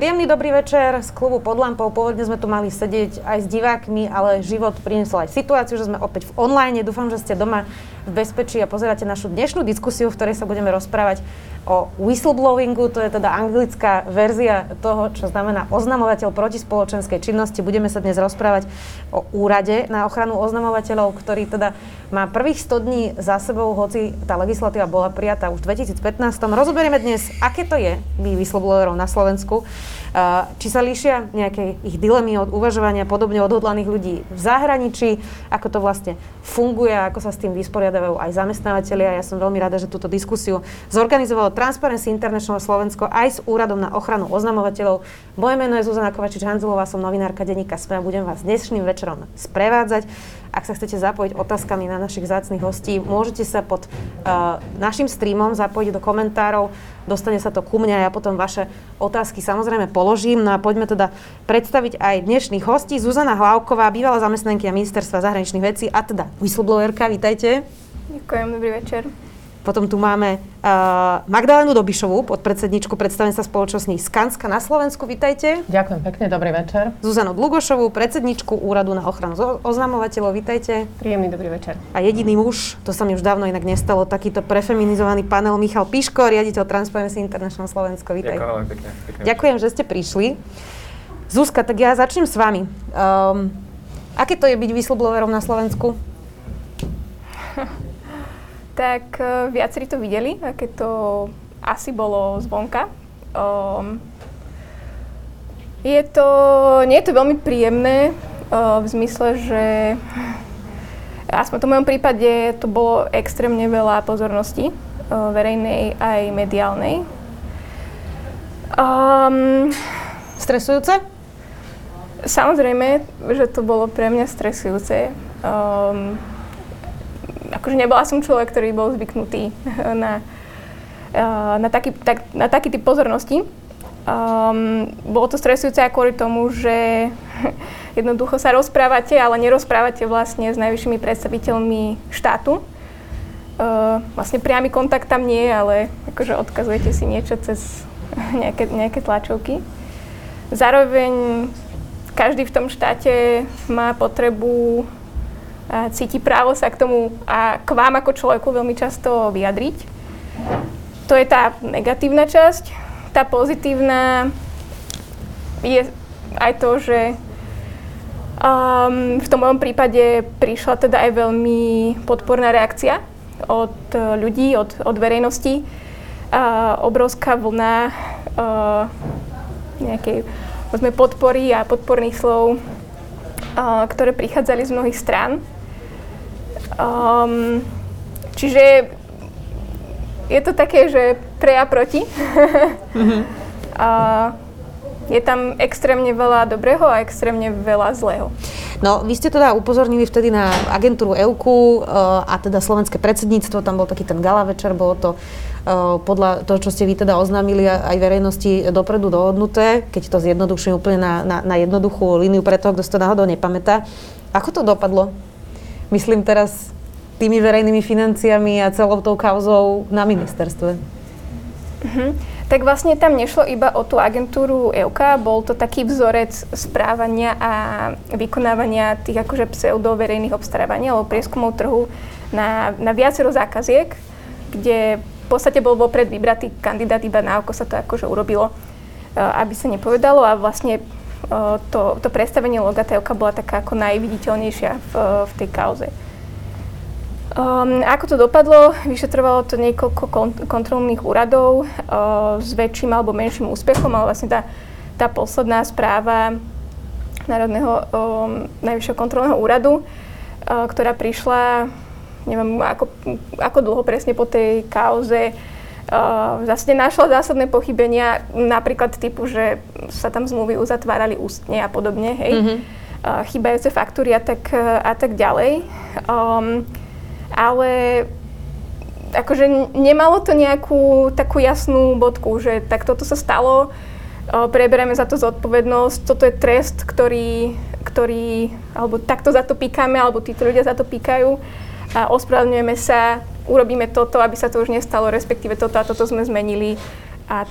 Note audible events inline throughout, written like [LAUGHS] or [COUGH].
Príjemný dobrý večer z klubu pod lampou. Pôvodne sme tu mali sedieť aj s divákmi, ale život priniesol aj situáciu, že sme opäť v online. Dúfam, že ste doma v bezpečí a pozeráte našu dnešnú diskusiu, v ktorej sa budeme rozprávať o whistleblowingu, to je teda anglická verzia toho, čo znamená oznamovateľ proti spoločenskej činnosti. Budeme sa dnes rozprávať o úrade na ochranu oznamovateľov, ktorý teda má prvých 100 dní za sebou, hoci tá legislatíva bola prijatá už v 2015. Rozoberieme dnes, aké to je byť whistleblowerov na Slovensku, či sa líšia nejaké ich dilemy od uvažovania podobne odhodlaných ľudí v zahraničí, ako to vlastne funguje, ako sa s tým vysporiadajú aj zamestnávateľia. Ja som veľmi rada, že túto diskusiu zorganizovalo Transparency International Slovensko aj s Úradom na ochranu oznamovateľov. Moje meno je Zuzana Kovačič-Hanzelová, som novinárka denníka SME a budem vás dnešným večerom sprevádzať. Ak sa chcete zapojiť otázkami na našich zácných hostí, môžete sa pod uh, našim streamom zapojiť do komentárov, dostane sa to ku mňa a ja potom vaše otázky samozrejme položím. No a poďme teda predstaviť aj dnešných hostí. Zuzana Hlavková, bývalá zamestnankyňa ministerstva zahraničných vecí a teda whistleblowerka, vítajte. Ďakujem, dobrý večer. Potom tu máme uh, Magdalénu Dobišovú, podpredsedničku predstavenstva spoločnosti Skanska na Slovensku. Vítajte. Ďakujem pekne, dobrý večer. Zuzanu Dlugošovú, predsedničku Úradu na ochranu oznamovateľov. Vítajte. Príjemný dobrý večer. A jediný muž, to sa mi už dávno inak nestalo, takýto prefeminizovaný panel Michal Piško, riaditeľ Transparency International Slovensko. Vítaj. Ďakujem, pekne, pekne. Ďakujem, že ste prišli. Zuzka, tak ja začnem s vami. Um, aké to je byť whistleblowerom na Slovensku? [LAUGHS] tak uh, viacerí to videli, aké to asi bolo zvonka. Um, je to, nie je to veľmi príjemné uh, v zmysle, že aspoň v mojom prípade to bolo extrémne veľa pozornosti, uh, verejnej aj mediálnej. Um, Stresujúce? Samozrejme, že to bolo pre mňa stresujúce. Um, akože nebola som človek, ktorý bol zvyknutý na, na, taký, tak, na taký typ pozornosti. Um, bolo to stresujúce aj kvôli tomu, že [LAUGHS] jednoducho sa rozprávate, ale nerozprávate vlastne s najvyššími predstaviteľmi štátu. Uh, vlastne priamy kontakt tam nie ale akože odkazujete si niečo cez [LAUGHS] nejaké, nejaké tlačovky. Zároveň každý v tom štáte má potrebu cíti právo sa k tomu a k vám ako človeku veľmi často vyjadriť. To je tá negatívna časť. Tá pozitívna je aj to, že um, v tom mojom prípade prišla teda aj veľmi podporná reakcia od ľudí, od, od verejnosti. Uh, obrovská vlna uh, nejakej podpory a podporných slov, uh, ktoré prichádzali z mnohých strán. Um, čiže je to také, že pre a proti. mm-hmm. [LAUGHS] a je tam extrémne veľa dobrého a extrémne veľa zlého. No, vy ste teda upozornili vtedy na agentúru EUKU uh, a teda slovenské predsedníctvo, tam bol taký ten gala večer, bolo to uh, podľa toho, čo ste vy teda oznámili aj verejnosti dopredu dohodnuté, keď to zjednoduším úplne na, na, na jednoduchú líniu pre toho, kto si to náhodou nepamätá. Ako to dopadlo? Myslím teraz tými verejnými financiami a celou tou kauzou na ministerstve. Uh-huh. Tak vlastne tam nešlo iba o tú agentúru EUK, bol to taký vzorec správania a vykonávania tých akože pseudoverejných obstarávaní alebo prieskumov trhu na, na viacero zákaziek, kde v podstate bol vopred vybratý kandidát, iba na oko sa to akože urobilo, aby sa nepovedalo a vlastne to, to predstavenie loga Teoka bola taká ako najviditeľnejšia v, v tej kauze. Um, ako to dopadlo? Vyšetrovalo to niekoľko kont- kontrolných úradov uh, s väčším alebo menším úspechom, ale vlastne tá, tá posledná správa Národného um, najvyššieho kontrolného úradu, uh, ktorá prišla, neviem ako, ako dlho presne po tej kauze, uh, zase našla zásadné pochybenia, napríklad typu, že sa tam zmluvy uzatvárali ústne a podobne, hej. Mm-hmm. Uh, chýbajúce faktúry a tak, uh, a tak ďalej. Um, ale akože nemalo to nejakú takú jasnú bodku, že tak toto sa stalo, preberieme za to zodpovednosť, toto je trest, ktorý, ktorý, alebo takto za to píkame, alebo títo ľudia za to píkajú a ospravedlňujeme sa, urobíme toto, aby sa to už nestalo, respektíve toto a toto sme zmenili a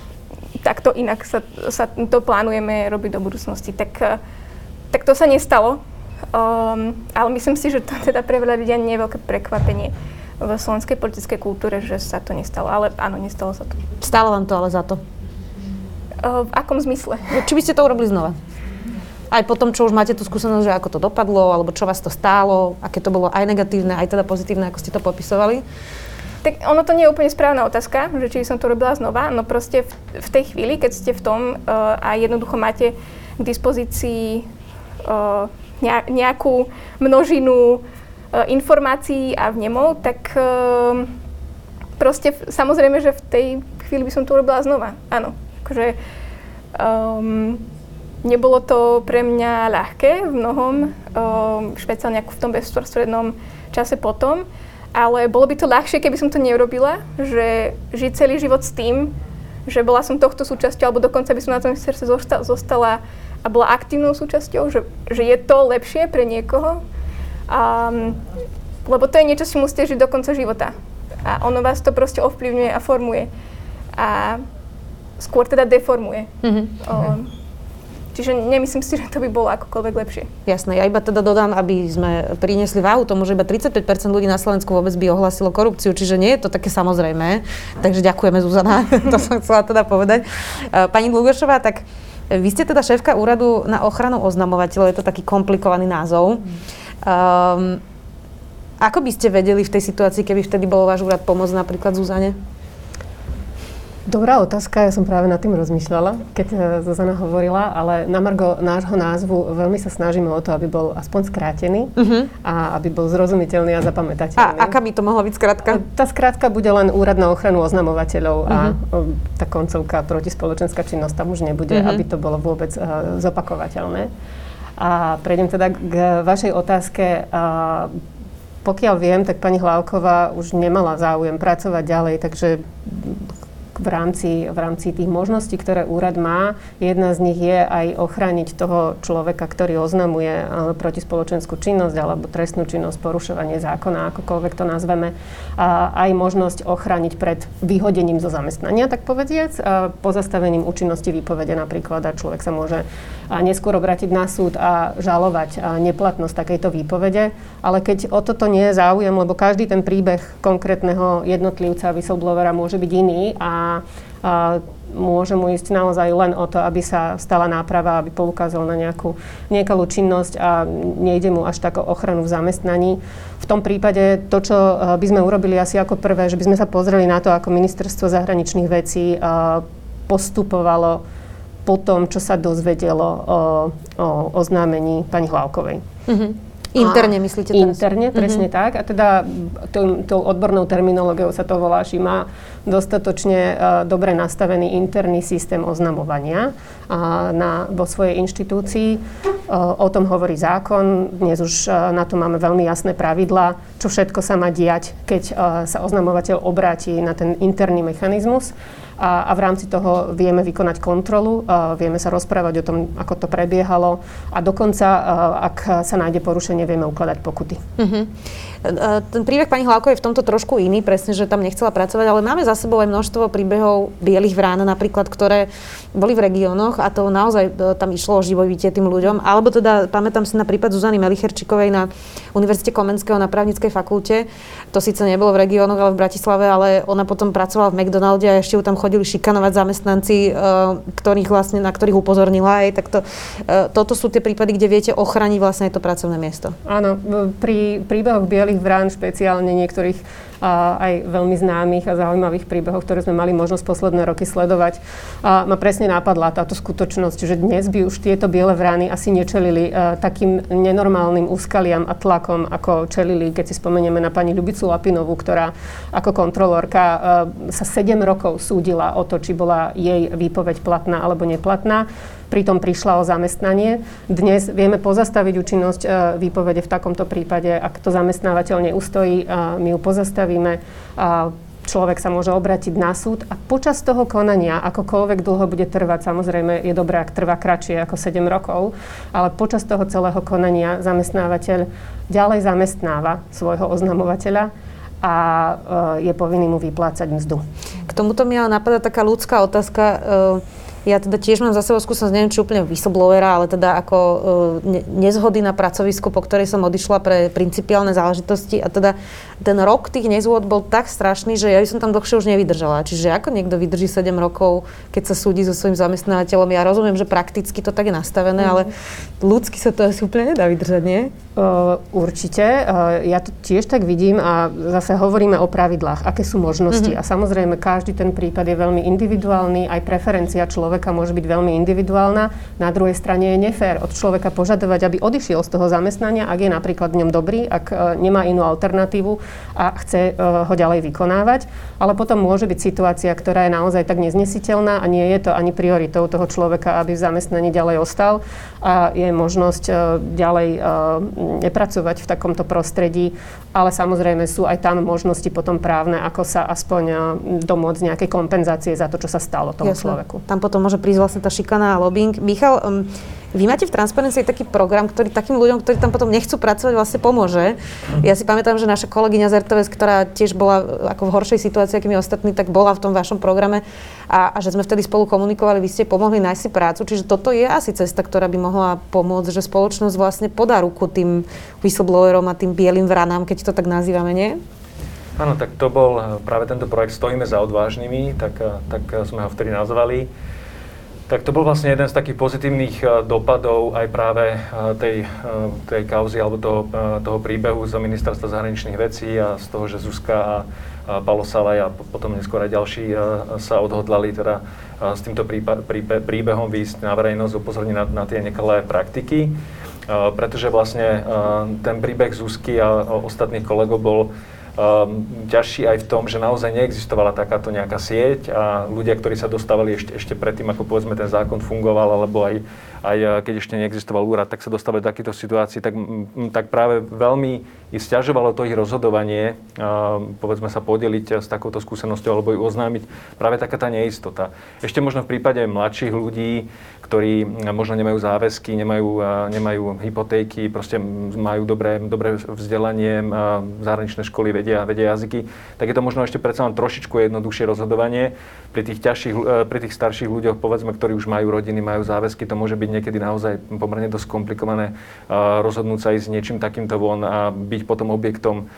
takto inak sa, sa to plánujeme robiť do budúcnosti. Tak, tak to sa nestalo. Um, ale myslím si, že to [LAUGHS] teda pre veľa ľudia nie je veľké prekvapenie v slovenskej politickej kultúre, že sa to nestalo. Ale áno, nestalo sa to. Stalo vám to ale za to? Uh, v akom zmysle? Či by ste to urobili znova? Aj po tom, čo už máte tú skúsenosť, že ako to dopadlo, alebo čo vás to stálo, aké to bolo aj negatívne, aj teda pozitívne, ako ste to popisovali? Tak ono to nie je úplne správna otázka, že či som to robila znova, no proste v, v tej chvíli, keď ste v tom uh, a jednoducho máte k dispozícii uh, nejakú množinu uh, informácií a vnemov, tak uh, proste samozrejme, že v tej chvíli by som to urobila znova. Áno. Akože, um, Nebolo to pre mňa ľahké v mnohom, špeciálne ako v tom bezprostrednom čase potom, ale bolo by to ľahšie, keby som to neurobila, že žiť celý život s tým, že bola som tohto súčasťou, alebo dokonca by som na tom ministerstve zostala, zostala a bola aktívnou súčasťou, že, že je to lepšie pre niekoho. Um, lebo to je niečo, čo musíte žiť do konca života. A ono vás to proste ovplyvňuje a formuje. A skôr teda deformuje. Mm-hmm. Um, Čiže nemyslím si, že to by bolo akokoľvek lepšie. Jasné, ja iba teda dodám, aby sme priniesli váhu tomu, že iba 35% ľudí na Slovensku vôbec by ohlasilo korupciu, čiže nie je to také samozrejme. Takže ďakujeme Zuzana, [LAUGHS] to som chcela teda povedať. E, pani Dlugošová, tak vy ste teda šéfka úradu na ochranu oznamovateľov, je to taký komplikovaný názov. Um, ako by ste vedeli v tej situácii, keby vtedy bol váš úrad pomôcť napríklad Zuzane? Dobrá otázka, ja som práve nad tým rozmýšľala, keď e, Zuzana hovorila, ale na margo nášho názvu veľmi sa snažíme o to, aby bol aspoň skrátený uh-huh. a aby bol zrozumiteľný a zapamätateľný. A aká by to mohla byť skratka? E, tá skratka bude len Úrad na ochranu oznamovateľov uh-huh. a mhm. tá koncovka protispoločenská činnosť tam už nebude, uh-huh. aby to bolo vôbec uh, zopakovateľné. A prejdem teda k vašej otázke. Uh, pokiaľ viem, tak pani Hlavková už nemala záujem pracovať ďalej, takže v rámci, v rámci tých možností, ktoré úrad má. Jedna z nich je aj ochrániť toho človeka, ktorý oznamuje eh, protispoločenskú činnosť alebo trestnú činnosť, porušovanie zákona, akokoľvek to nazveme. A aj možnosť ochrániť pred vyhodením zo zamestnania, tak povediac, a pozastavením účinnosti výpovede napríklad a človek sa môže neskôr obrátiť na súd a žalovať neplatnosť takejto výpovede. Ale keď o toto nie je záujem, lebo každý ten príbeh konkrétneho jednotlivca, whistleblowera môže byť iný a, a môže mu ísť naozaj len o to, aby sa stala náprava, aby poukázal na nejakú niekalú činnosť a nejde mu až tak o ochranu v zamestnaní. V tom prípade to, čo by sme urobili asi ako prvé, že by sme sa pozreli na to, ako ministerstvo zahraničných vecí postupovalo po tom, čo sa dozvedelo o, o oznámení pani Hlavkovej. Mm-hmm. Interne myslíte teraz? Interne, presne mm-hmm. tak. A teda tou odbornou terminológiou sa to volá, že má dostatočne uh, dobre nastavený interný systém oznamovania uh, na, vo svojej inštitúcii. Uh, o tom hovorí zákon. Dnes už uh, na to máme veľmi jasné pravidlá, čo všetko sa má diať, keď uh, sa oznamovateľ obráti na ten interný mechanizmus a, a v rámci toho vieme vykonať kontrolu, a vieme sa rozprávať o tom, ako to prebiehalo a dokonca, ak sa nájde porušenie, vieme ukladať pokuty. Uh-huh. Ten príbeh pani Hlavko je v tomto trošku iný, presne, že tam nechcela pracovať, ale máme za sebou aj množstvo príbehov bielých vrán napríklad, ktoré boli v regiónoch a to naozaj e, tam išlo o živobytie tým ľuďom. Alebo teda pamätám si na prípad Zuzany Melicherčikovej na Univerzite Komenského na právnickej fakulte. To síce nebolo v regiónoch, ale v Bratislave, ale ona potom pracovala v McDonalde a ešte ju tam chodili šikanovať zamestnanci, e, ktorých vlastne, na ktorých upozornila. Aj, tak to, e, toto sú tie prípady, kde viete ochraniť vlastne to pracovné miesto. Áno, pri príbehoch bielých vrán, špeciálne niektorých aj veľmi známych a zaujímavých príbehov, ktoré sme mali možnosť posledné roky sledovať, ma presne napadla táto skutočnosť, že dnes by už tieto biele vrány asi nečelili uh, takým nenormálnym úskaliam a tlakom, ako čelili, keď si spomenieme na pani Ľubicu Lapinovú, ktorá ako kontrolórka uh, sa 7 rokov súdila o to, či bola jej výpoveď platná alebo neplatná pritom prišla o zamestnanie. Dnes vieme pozastaviť účinnosť e, výpovede v takomto prípade. Ak to zamestnávateľ neustojí, e, my ju pozastavíme človek sa môže obratiť na súd a počas toho konania, akokoľvek dlho bude trvať, samozrejme je dobré, ak trvá kratšie ako 7 rokov, ale počas toho celého konania zamestnávateľ ďalej zamestnáva svojho oznamovateľa a e, je povinný mu vyplácať mzdu. K tomuto mi ale napadá taká ľudská otázka. Ja teda tiež mám za sebou skúsenosť, neviem, či úplne whistleblowera, ale teda ako uh, ne- nezhody na pracovisku, po ktorej som odišla pre principiálne záležitosti a teda ten rok tých nezhôd bol tak strašný, že ja by som tam dlhšie už nevydržala. Čiže ako niekto vydrží 7 rokov, keď sa súdi so svojím zamestnávateľom, ja rozumiem, že prakticky to tak je nastavené, mm. ale ľudsky sa to asi úplne nedá vydržať, nie? Uh, určite. Uh, ja to tiež tak vidím a zase hovoríme o pravidlách, aké sú možnosti. Mm-hmm. A samozrejme, každý ten prípad je veľmi individuálny, aj preferencia človeka môže byť veľmi individuálna. Na druhej strane je nefér od človeka požadovať, aby odišiel z toho zamestnania, ak je napríklad v ňom dobrý, ak uh, nemá inú alternatívu a chce uh, ho ďalej vykonávať. Ale potom môže byť situácia, ktorá je naozaj tak neznesiteľná a nie je to ani prioritou toho človeka, aby v zamestnaní ďalej ostal a je možnosť uh, ďalej nepracovať v takomto prostredí, ale samozrejme sú aj tam možnosti potom právne, ako sa aspoň domôcť nejakej kompenzácie za to, čo sa stalo tomu Jasne. človeku. Tam potom môže prísť vlastne tá šikana a lobbying. Michal, vy máte v Transparency taký program, ktorý takým ľuďom, ktorí tam potom nechcú pracovať, vlastne pomôže. Ja si pamätám, že naša kolegyňa z RTVS, ktorá tiež bola eh, ako v horšej situácii, akými ostatní, tak bola v tom vašom programe a, a že sme vtedy spolu komunikovali, vy ste pomohli nájsť si prácu. Čiže toto je asi cesta, ktorá by mohla pomôcť, že spoločnosť vlastne podá ruku tým whistleblowerom a tým bielým vranám, keď to tak nazývame, nie? Áno, tak to bol eh, práve tento projekt Stojíme za odvážnymi, tak, eh, tak sme ho vtedy nazvali. Tak to bol vlastne jeden z takých pozitívnych uh, dopadov aj práve uh, tej, uh, tej kauzy alebo toho, toho príbehu z ministerstva zahraničných vecí a z toho, že Zuzka a, Palo Salaj a potom neskôr aj ďalší sa odhodlali teda s týmto príbehom výjsť na verejnosť, upozorniť na, na tie nekalé praktiky. Pretože vlastne ten príbeh Zuzky a ostatných kolegov bol um, ťažší aj v tom, že naozaj neexistovala takáto nejaká sieť a ľudia, ktorí sa dostávali ešte, ešte predtým, ako povedzme ten zákon fungoval, alebo aj, aj keď ešte neexistoval úrad, tak sa dostávali do takýchto situácií, tak, tak práve veľmi stiažovalo to ich rozhodovanie, povedzme sa podeliť s takouto skúsenosťou alebo ju oznámiť, práve taká tá neistota. Ešte možno v prípade mladších ľudí, ktorí možno nemajú záväzky, nemajú, nemajú hypotéky, proste majú dobré, dobré vzdelanie, zahraničné školy vedia, vedia jazyky, tak je to možno ešte predsa len trošičku jednoduchšie rozhodovanie. Pri tých, ťažších, e, pri tých starších ľuďoch, povedzme, ktorí už majú rodiny, majú záväzky, to môže byť niekedy naozaj pomerne dosť komplikované rozhodnúť sa ísť s niečím takýmto von a byť potom objektom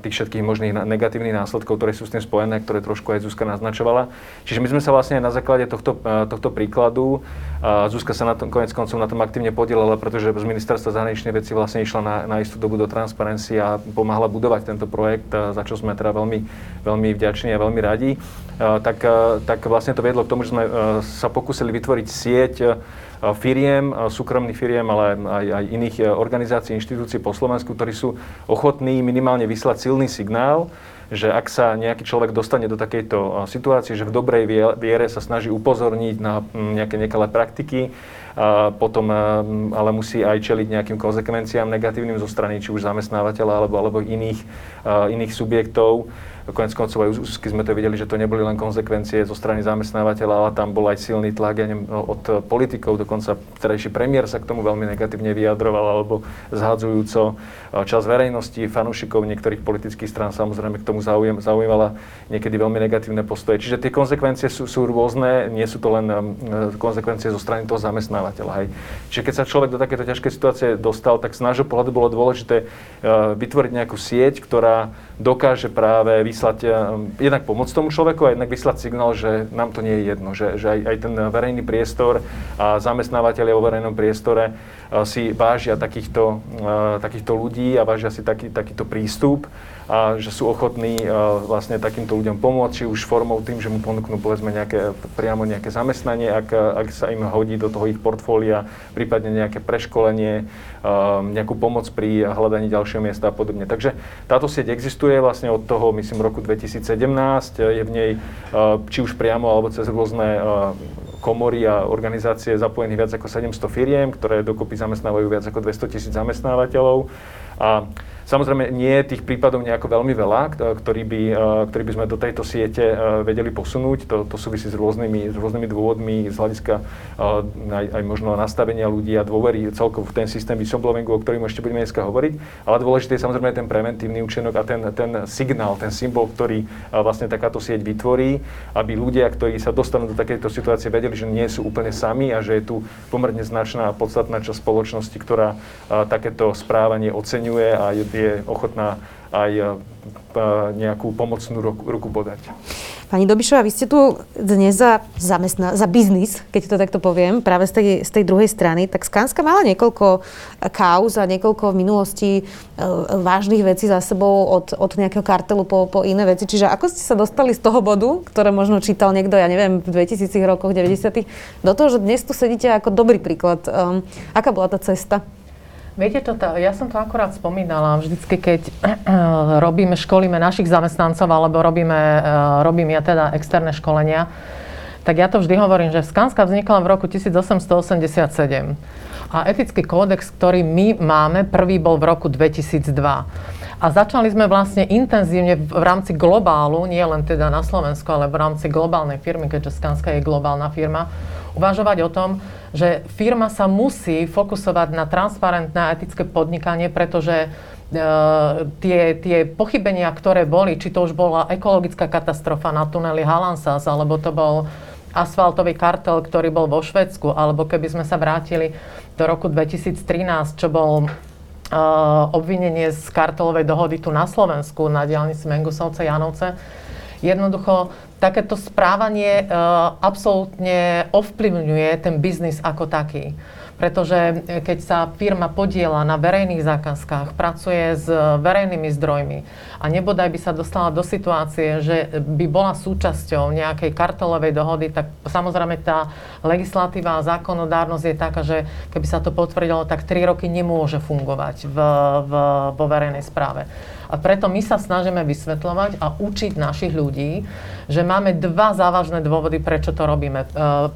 tých všetkých možných negatívnych následkov, ktoré sú s tým spojené, ktoré trošku aj Zuzka naznačovala. Čiže my sme sa vlastne na základe tohto, tohto príkladu, Zuzka sa na tom, konec koncov na tom aktívne podielala, pretože z ministerstva zahraničnej veci vlastne išla na, na istú dobu do Transparency a pomáhala budovať tento projekt, za čo sme teda veľmi, veľmi vďační a veľmi radi. Tak, tak vlastne to viedlo k tomu, že sme sa pokúsili vytvoriť sieť firiem, súkromných firiem, ale aj, aj iných organizácií, inštitúcií po Slovensku, ktorí sú ochotní minimálne vyslať silný signál, že ak sa nejaký človek dostane do takejto situácie, že v dobrej viere sa snaží upozorniť na nejaké nekalé praktiky, a potom ale musí aj čeliť nejakým konsekvenciám negatívnym zo strany či už zamestnávateľa alebo, alebo iných, iných subjektov, Konec koncov aj úzky sme to videli, že to neboli len konsekvencie zo strany zamestnávateľa, ale tam bol aj silný tlak ja neviem, od politikov, dokonca vtedajší premiér sa k tomu veľmi negatívne vyjadroval, alebo zhadzujúco čas verejnosti, fanúšikov niektorých politických strán samozrejme k tomu zaujíma, zaujímala niekedy veľmi negatívne postoje. Čiže tie konsekvencie sú, sú rôzne, nie sú to len konsekvencie zo strany toho zamestnávateľa. Hej. Čiže keď sa človek do takéto ťažkej situácie dostal, tak z nášho pohľadu bolo dôležité vytvoriť nejakú sieť, ktorá dokáže práve vyslať, eh, jednak pomôcť tomu človeku a jednak vyslať signál, že nám to nie je jedno, že, že aj, aj ten verejný priestor a zamestnávateľia vo verejnom priestore eh, si vážia takýchto, eh, takýchto ľudí a vážia si taký, takýto prístup a že sú ochotní vlastne takýmto ľuďom pomôcť, či už formou tým, že mu ponúknú povedzme nejaké, priamo nejaké zamestnanie, ak, ak sa im hodí do toho ich portfólia, prípadne nejaké preškolenie, nejakú pomoc pri hľadaní ďalšieho miesta a podobne. Takže táto sieť existuje vlastne od toho, myslím, roku 2017. Je v nej či už priamo alebo cez rôzne komory a organizácie zapojených viac ako 700 firiem, ktoré dokopy zamestnávajú viac ako 200 tisíc zamestnávateľov. A Samozrejme, nie je tých prípadov nejako veľmi veľa, ktorý by, ktorý by sme do tejto siete vedeli posunúť. To, to súvisí s rôznymi, s rôznymi dôvodmi z hľadiska aj, aj možno nastavenia ľudí a dôvery celkovo v ten systém whistleblowingu, o ktorým ešte budeme dneska hovoriť. Ale dôležité je samozrejme ten preventívny účinok a ten, ten signál, ten symbol, ktorý vlastne takáto sieť vytvorí, aby ľudia, ktorí sa dostanú do takejto situácie, vedeli, že nie sú úplne sami a že je tu pomerne značná a podstatná časť spoločnosti, ktorá takéto správanie oceňuje a je, je ochotná aj nejakú pomocnú ruku, ruku podať. Pani Dobišová, vy ste tu dnes za, zamestna- za biznis, keď to takto poviem, práve z tej, z tej druhej strany. Tak Skanska mala niekoľko kauz a niekoľko v minulosti e, vážnych vecí za sebou od, od nejakého kartelu po, po iné veci. Čiže ako ste sa dostali z toho bodu, ktoré možno čítal niekto, ja neviem, v 2000 rokoch, 90 do toho, že dnes tu sedíte ako dobrý príklad. Um, aká bola tá cesta? Viete to, ja som to akorát spomínala, vždycky keď robíme, školíme našich zamestnancov, alebo robíme, eh, robím ja teda externé školenia, tak ja to vždy hovorím, že Skanska vznikla v roku 1887. A etický kódex, ktorý my máme, prvý bol v roku 2002. A začali sme vlastne intenzívne v rámci globálu, nie len teda na Slovensku, ale v rámci globálnej firmy, keďže Skanska je globálna firma, uvažovať o tom, že firma sa musí fokusovať na transparentné a etické podnikanie, pretože Uh, tie, tie pochybenia, ktoré boli, či to už bola ekologická katastrofa na tuneli Halansas, alebo to bol asfaltový kartel, ktorý bol vo Švedsku, alebo keby sme sa vrátili do roku 2013, čo bol uh, obvinenie z kartelovej dohody tu na Slovensku, na diálnici Mengusovce Janovce. Jednoducho takéto správanie uh, absolútne ovplyvňuje ten biznis ako taký. Pretože e, keď sa firma podiela na verejných zákazkách, pracuje s verejnými zdrojmi a nebodaj by sa dostala do situácie, že by bola súčasťou nejakej kartelovej dohody, tak samozrejme tá legislatíva a zákonodárnosť je taká, že keby sa to potvrdilo, tak 3 roky nemôže fungovať v, v, vo verejnej správe. A preto my sa snažíme vysvetľovať a učiť našich ľudí, že máme dva závažné dôvody, prečo to robíme.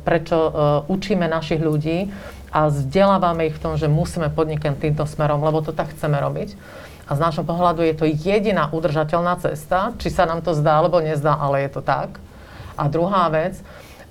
Prečo učíme našich ľudí a vzdelávame ich v tom, že musíme podnikať týmto smerom, lebo to tak chceme robiť. A z nášho pohľadu je to jediná udržateľná cesta, či sa nám to zdá alebo nezdá, ale je to tak. A druhá vec,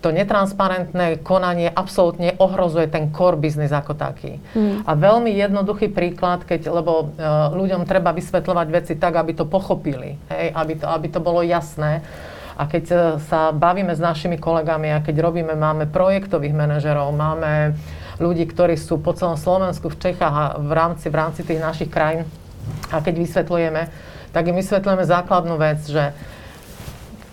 to netransparentné konanie absolútne ohrozuje ten core business ako taký. Mm. A veľmi jednoduchý príklad, keď, lebo uh, ľuďom treba vysvetľovať veci tak, aby to pochopili, hej, aby, to, aby to bolo jasné. A keď uh, sa bavíme s našimi kolegami a keď robíme, máme projektových manažerov, máme ľudí, ktorí sú po celom Slovensku, v Čechách a v rámci, v rámci tých našich krajín. A keď vysvetľujeme, tak im vysvetľujeme základnú vec, že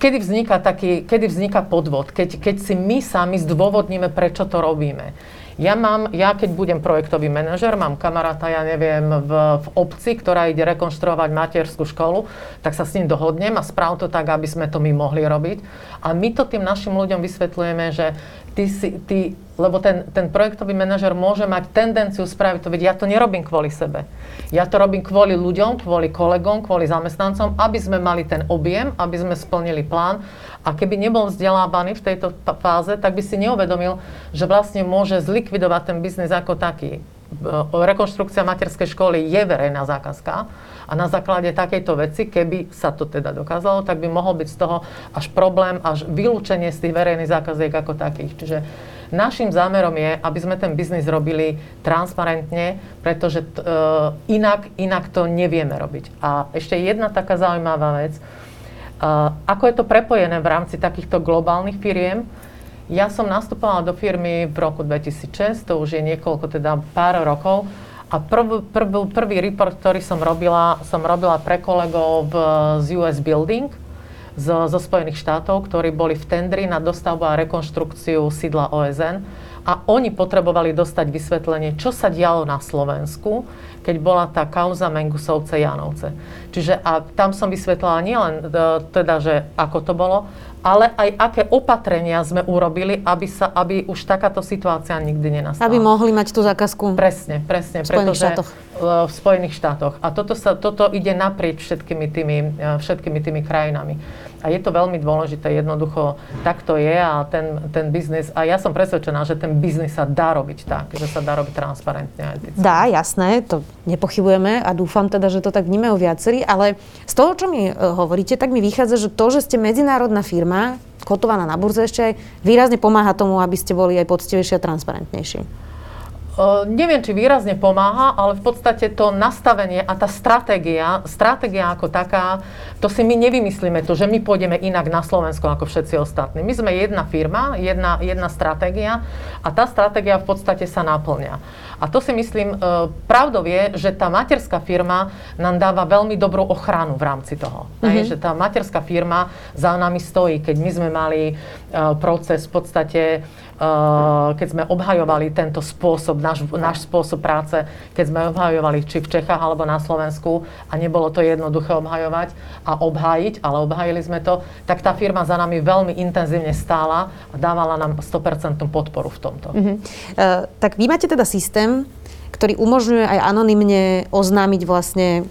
kedy vzniká, taký, kedy vzniká podvod, keď, keď si my sami zdôvodníme, prečo to robíme. Ja mám, ja keď budem projektový manažer, mám kamaráta, ja neviem, v, v obci, ktorá ide rekonštruovať materskú školu, tak sa s ním dohodnem a správ to tak, aby sme to my mohli robiť. A my to tým našim ľuďom vysvetľujeme, že ty si, ty, lebo ten, ten projektový manažer môže mať tendenciu spraviť to, veď ja to nerobím kvôli sebe. Ja to robím kvôli ľuďom, kvôli kolegom, kvôli zamestnancom, aby sme mali ten objem, aby sme splnili plán. A keby nebol vzdelávaný v tejto fáze, tak by si neuvedomil, že vlastne môže zlikvidovať ten biznis ako taký. Rekonštrukcia materskej školy je verejná zákazka a na základe takejto veci, keby sa to teda dokázalo, tak by mohol byť z toho až problém, až vylúčenie z tých verejných zákaziek ako takých. Čiže našim zámerom je, aby sme ten biznis robili transparentne, pretože t, e, inak, inak to nevieme robiť. A ešte jedna taká zaujímavá vec. E, ako je to prepojené v rámci takýchto globálnych firiem, ja som nastupovala do firmy v roku 2006, to už je niekoľko, teda pár rokov, a prv, prv, prvý report, ktorý som robila, som robila pre kolegov v, z US Building zo, zo Spojených štátov, ktorí boli v tendri na dostavbu a rekonštrukciu sídla OSN a oni potrebovali dostať vysvetlenie, čo sa dialo na Slovensku, keď bola tá kauza Mengusovce Janovce. Čiže a tam som vysvetlila nielen e, teda, že ako to bolo, ale aj aké opatrenia sme urobili, aby, sa, aby už takáto situácia nikdy nenastala. Aby mohli mať tú zákazku presne, presne, v Spojených štátoch. v Spojených štátoch. A toto, sa, toto ide naprieč všetkými tými, e, všetkými tými krajinami. A je to veľmi dôležité, jednoducho tak to je a ten, ten biznis, a ja som presvedčená, že ten biznis sa dá robiť tak, že sa dá robiť transparentne. Dá, jasné, to nepochybujeme a dúfam teda, že to tak vnímajú viacerí, ale z toho, čo mi uh, hovoríte, tak mi vychádza, že to, že ste medzinárodná firma, kotovaná na burze ešte aj, výrazne pomáha tomu, aby ste boli aj poctivejší a transparentnejší. Uh, neviem, či výrazne pomáha, ale v podstate to nastavenie a tá stratégia, stratégia ako taká, to si my nevymyslíme to, že my pôjdeme inak na Slovensku ako všetci ostatní. My sme jedna firma, jedna, jedna stratégia a tá stratégia v podstate sa naplňa. A to si myslím, uh, pravdou je, že tá materská firma nám dáva veľmi dobrú ochranu v rámci toho. Mm-hmm. Hej, že tá materská firma za nami stojí, keď my sme mali uh, proces v podstate Eh, keď sme obhajovali tento spôsob, náš, náš spôsob práce, keď sme obhajovali či v Čechách alebo na Slovensku a nebolo to jednoduché obhajovať a obhájiť, ale obhajili sme to, tak tá firma za nami veľmi intenzívne stála a dávala nám 100% podporu v tomto. Uh-huh. Uh, tak vy máte teda systém, ktorý umožňuje aj anonymne oznámiť vlastne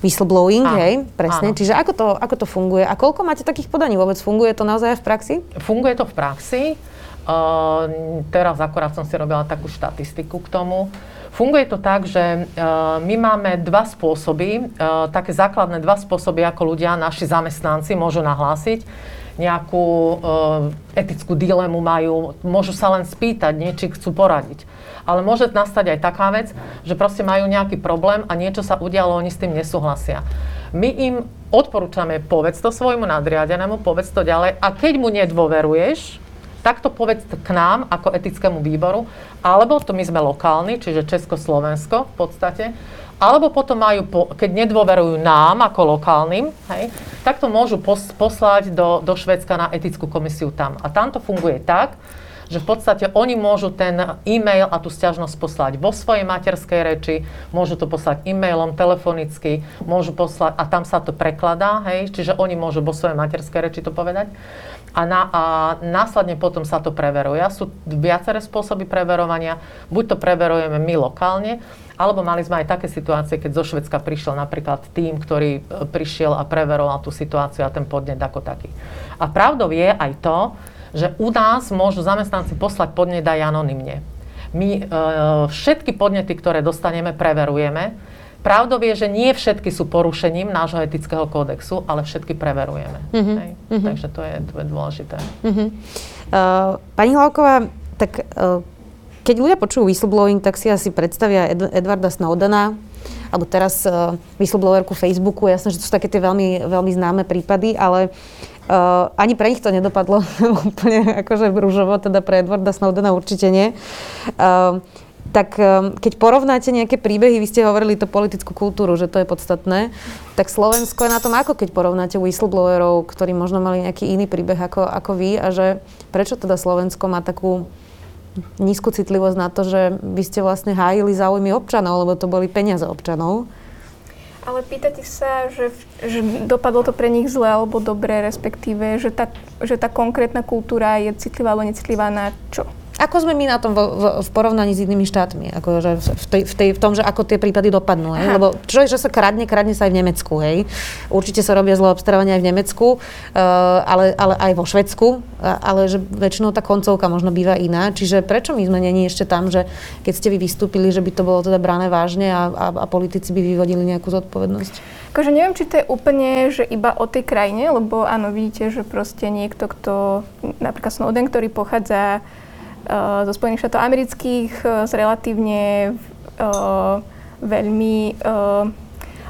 whistleblowing, áno, hej, presne. Áno. Čiže ako to, ako to funguje a koľko máte takých podaní vôbec? Funguje to naozaj v praxi? Funguje to v praxi. Uh, teraz akorát som si robila takú štatistiku k tomu. Funguje to tak, že uh, my máme dva spôsoby, uh, také základné dva spôsoby, ako ľudia, naši zamestnanci môžu nahlásiť nejakú etickú dilemu majú, môžu sa len spýtať, nie, či chcú poradiť. Ale môže nastať aj taká vec, že proste majú nejaký problém a niečo sa udialo, oni s tým nesúhlasia. My im odporúčame, povedz to svojmu nadriadenému, povedz to ďalej a keď mu nedôveruješ, tak to povedz k nám ako etickému výboru, alebo to my sme lokálni, čiže Česko-Slovensko v podstate, alebo potom majú, keď nedôverujú nám ako lokálnym, hej, tak to môžu pos- poslať do, do Švedska na etickú komisiu tam. A tam to funguje tak, že v podstate oni môžu ten e-mail a tú stiažnosť poslať vo svojej materskej reči, môžu to poslať e-mailom, telefonicky, môžu poslať, a tam sa to prekladá, hej, čiže oni môžu vo svojej materskej reči to povedať a, na, a následne potom sa to preveruje. Sú viaceré spôsoby preverovania. Buď to preverujeme my lokálne, alebo mali sme aj také situácie, keď zo Švedska prišiel napríklad tým, ktorý e, prišiel a preveroval tú situáciu a ten podnet ako taký. A pravdou je aj to, že u nás môžu zamestnanci poslať podnet aj anonymne. My e, všetky podnety, ktoré dostaneme, preverujeme Pravdou je, že nie všetky sú porušením nášho etického kódexu, ale všetky preverujeme. Hej? Uh-huh. Takže to je, to je dôležité. Uh-huh. Uh, pani Hlavková, tak uh, keď ľudia počujú whistleblowing, tak si asi predstavia Ed- Edwarda Snowdena, alebo teraz uh, whistleblowerku Facebooku. Jasné, že to sú také tie veľmi, veľmi známe prípady, ale uh, ani pre nich to nedopadlo [LAUGHS] úplne akože rúžovo, teda pre Edwarda Snowdena určite nie. Uh, tak ehm, keď porovnáte nejaké príbehy, vy ste hovorili to politickú kultúru, že to je podstatné, tak Slovensko je na tom ako, keď porovnáte whistleblowerov, ktorí možno mali nejaký iný príbeh ako, ako vy a že prečo teda Slovensko má takú nízku citlivosť na to, že vy ste vlastne hájili záujmy občanov, lebo to boli peniaze občanov. Ale pýtate sa, že, že dopadlo to pre nich zle alebo dobre, respektíve, že tá, že tá konkrétna kultúra je citlivá alebo necitlivá na čo? Ako sme my na tom v, v, v porovnaní s inými štátmi? Akože v, tej, v, tej, v tom, že ako tie prípady dopadnú. Hej? Lebo čo je, že sa kradne, kradne sa aj v Nemecku. Hej? Určite sa robia zlé obstarávania aj v Nemecku, uh, ale, ale aj vo Švedsku, ale že väčšinou tá koncovka možno býva iná. Čiže prečo my sme není ešte tam, že keď ste vy vystúpili, že by to bolo teda brané vážne a, a, a politici by vyvodili nejakú zodpovednosť? Akože neviem, či to je úplne, že iba o tej krajine, lebo áno, vidíte, že proste niekto, kto, napríklad Snowden, ktorý pochádza zo Spojených štátov amerických uh, s relatívne uh, veľmi uh,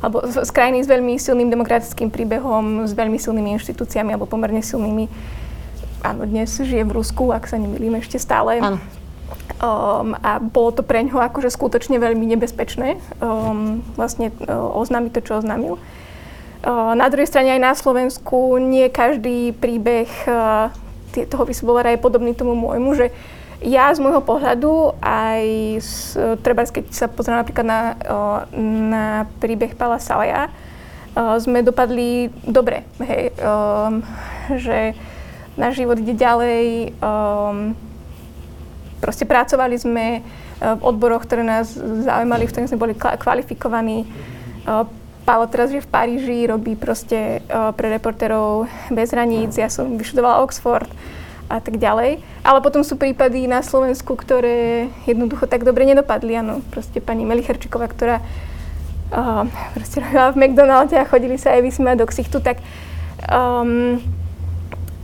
alebo z, z krajiny s veľmi silným demokratickým príbehom, s veľmi silnými inštitúciami alebo pomerne silnými. Áno, dnes žije v Rusku, ak sa nemýlim ešte stále. Áno. Um, a bolo to pre ňoho akože skutočne veľmi nebezpečné um, vlastne uh, oznámiť to, čo oznámil. Uh, na druhej strane aj na Slovensku nie každý príbeh uh, toho whistleblowera je podobný tomu môjmu, že ja z môjho pohľadu aj z, treba, keď sa pozriem napríklad na, na príbeh Pala Salaja, sme dopadli dobre, hej, um, že náš život ide ďalej, um, proste pracovali sme v odboroch, ktoré nás zaujímali, v ktorých sme boli kvalifikovaní. Pálo teraz, že v Paríži robí proste pre reportérov bez hraníc, ja som vyštudovala Oxford a tak ďalej. Ale potom sú prípady na Slovensku, ktoré jednoducho tak dobre nedopadli. Áno, proste pani Melicherčiková, ktorá uh, proste [LAUGHS] robila v McDonalde a chodili sa aj vysmiať do ksichtu, tak um,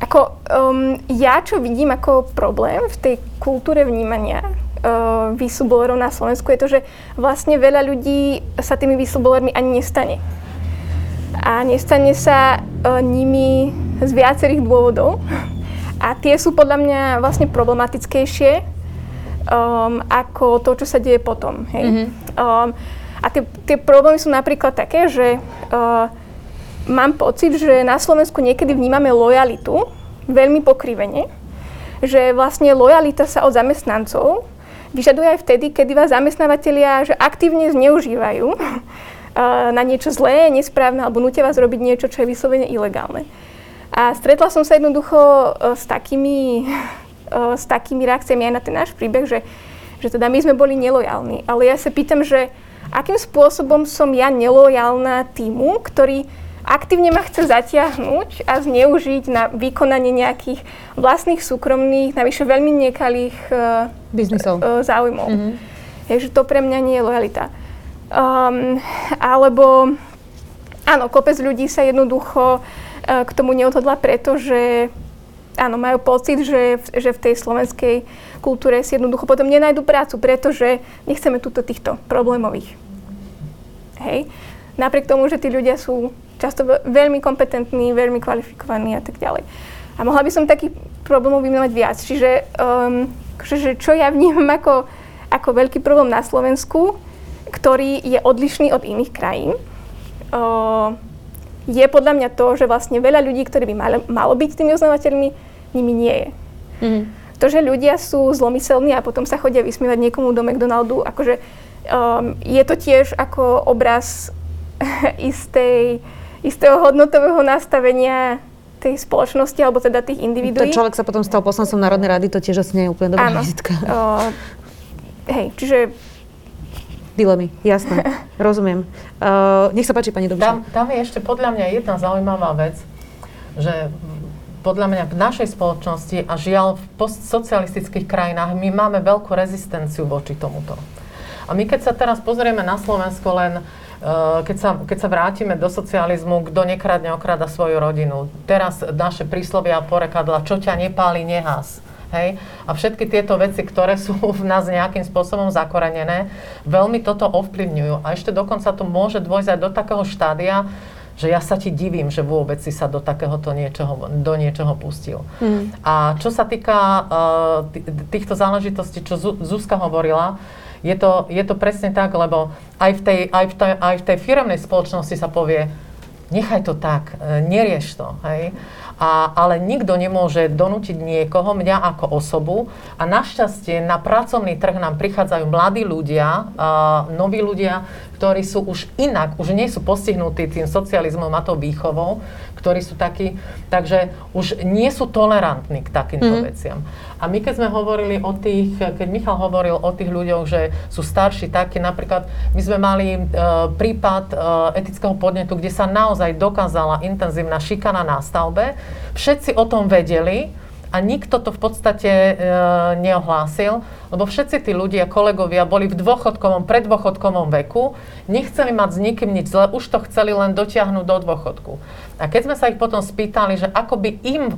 ako um, ja, čo vidím ako problém v tej kultúre vnímania uh, whistleblowerov na Slovensku, je to, že vlastne veľa ľudí sa tými whistleblowermi ani nestane. A nestane sa uh, nimi z viacerých dôvodov. A tie sú podľa mňa vlastne problematickejšie um, ako to, čo sa deje potom. Hej? Mm-hmm. Um, a tie, tie problémy sú napríklad také, že uh, mám pocit, že na Slovensku niekedy vnímame lojalitu veľmi pokrivene, že vlastne lojalita sa od zamestnancov vyžaduje aj vtedy, kedy vás zamestnávateľia že aktívne zneužívajú [LAUGHS] na niečo zlé, nesprávne alebo nutia vás robiť niečo, čo je vyslovene ilegálne. A stretla som sa jednoducho e, s takými, [LAUGHS] e, s takými reakciami aj na ten náš príbeh, že, že teda my sme boli nelojálni. Ale ja sa pýtam, že akým spôsobom som ja nelojálna týmu, ktorý aktívne ma chce zatiahnuť a zneužiť na vykonanie nejakých vlastných súkromných, navyše veľmi nekalých uh, biznisov, záujmov. Mm-hmm. Takže to pre mňa nie je lojalita. Um, alebo áno, kopec ľudí sa jednoducho uh, k tomu neodhodla, pretože áno, majú pocit, že, že v tej slovenskej kultúre si jednoducho potom nenajdu prácu, pretože nechceme túto týchto problémových. Hej. Napriek tomu, že tí ľudia sú často veľmi kompetentní, veľmi kvalifikovaní a tak ďalej. A mohla by som taký problémov vymenovať viac. Čiže um, že čo ja vnímam ako, ako veľký problém na Slovensku, ktorý je odlišný od iných krajín, uh, je podľa mňa to, že vlastne veľa ľudí, ktorí by malo, malo byť tými oznamovateľmi, nimi nie je. Mm-hmm. To, že ľudia sú zlomyselní a potom sa chodia vysmievať niekomu do McDonaldu, akože um, je to tiež ako obraz [LAUGHS] istej istého hodnotového nastavenia tej spoločnosti, alebo teda tých individuí. Ten človek sa potom stal poslancom Národnej rady, to tiež asi nie je úplne dobrá vizitka. Uh, hej, čiže... Dilemy, jasné, [LAUGHS] rozumiem. Uh, nech sa páči, pani Dobša. Tam, tam je ešte podľa mňa jedna zaujímavá vec, že podľa mňa v našej spoločnosti a žiaľ v postsocialistických krajinách my máme veľkú rezistenciu voči tomuto. A my keď sa teraz pozrieme na Slovensko len Eh, keď sa, keď sa vrátime do socializmu, kto nekradne, okrada svoju rodinu. Teraz naše príslovia a porekadla, čo ťa nepáli, nehás. Hej? A všetky tieto veci, ktoré sú [LAUGHS] v nás nejakým spôsobom zakorenené, veľmi toto ovplyvňujú. A ešte dokonca to môže dôjsť aj do takého štádia, že ja sa ti divím, že vôbec si sa do takéhoto niečoho, do niečoho pustil. Mm. A čo sa týka uh, týchto záležitostí, čo Zuzka hovorila, je to, je to presne tak, lebo aj v, tej, aj, v tej, aj v tej firemnej spoločnosti sa povie, nechaj to tak, e, nerieš to. Hej? A, ale nikto nemôže donútiť niekoho, mňa ako osobu. A našťastie na pracovný trh nám prichádzajú mladí ľudia, uh, noví ľudia, ktorí sú už inak, už nie sú postihnutí tým socializmom a tou výchovou, ktorí sú takí, takže už nie sú tolerantní k takýmto mm. veciam. A my keď sme hovorili o tých, keď Michal hovoril o tých ľuďoch, že sú starší takí, napríklad my sme mali uh, prípad uh, etického podnetu, kde sa naozaj dokázala intenzívna šikana na stavbe. Všetci o tom vedeli, a nikto to v podstate e, neohlásil, lebo všetci tí ľudia, kolegovia, boli v dôchodkovom, preddôchodkovom veku, nechceli mať s nikým nič zle, už to chceli len dotiahnuť do dôchodku. A keď sme sa ich potom spýtali, že ako by im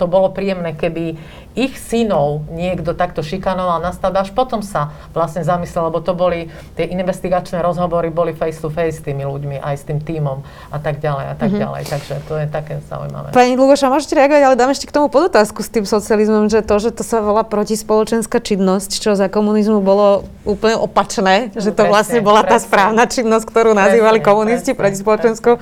to bolo príjemné, keby ich synov niekto takto šikanoval na stavbe, až potom sa vlastne zamyslel, lebo to boli, tie investigačné rozhovory boli face to face s tými ľuďmi, aj s tým tímom a tak ďalej a tak mm-hmm. ďalej. Takže to je také zaujímavé. Pani Lugoša, môžete reagovať, ale dám ešte k tomu podotázku s tým socializmom, že to, že to sa volá protispoločenská činnosť, čo za komunizmu bolo úplne opačné, že to presne, vlastne bola presne. tá správna činnosť, ktorú nazývali presne, komunisti protispoločenskou.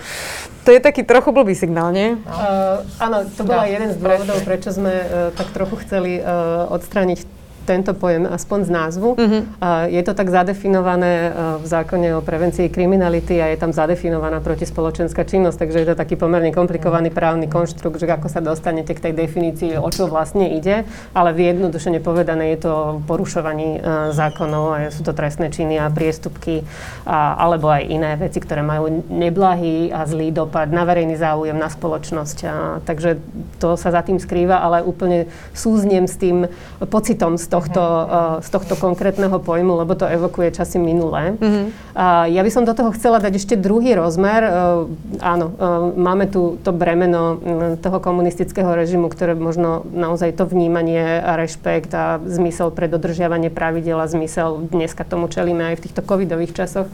To je taký trochu blbý signál, nie? No. Uh, áno, to bola jeden z dôvodov, prečo sme uh, tak trochu chceli uh, odstrániť tento pojem aspoň z názvu. Uh-huh. Je to tak zadefinované v zákone o prevencii kriminality a je tam zadefinovaná protispoločenská činnosť, takže je to taký pomerne komplikovaný právny konštrukt, že ako sa dostanete k tej definícii, o čo vlastne ide, ale v jednodušene povedané je to porušovaní zákonov a sú to trestné činy a priestupky a, alebo aj iné veci, ktoré majú neblahý a zlý dopad na verejný záujem, na spoločnosť. A, takže to sa za tým skrýva, ale úplne súzniem s tým pocitom z tohto, uh, z tohto konkrétneho pojmu, lebo to evokuje časy minulé. Uh-huh. A ja by som do toho chcela dať ešte druhý rozmer. Uh, áno, uh, máme tu to bremeno toho komunistického režimu, ktoré možno naozaj to vnímanie a rešpekt a zmysel pre dodržiavanie pravidel a zmysel dneska tomu čelíme aj v týchto covidových časoch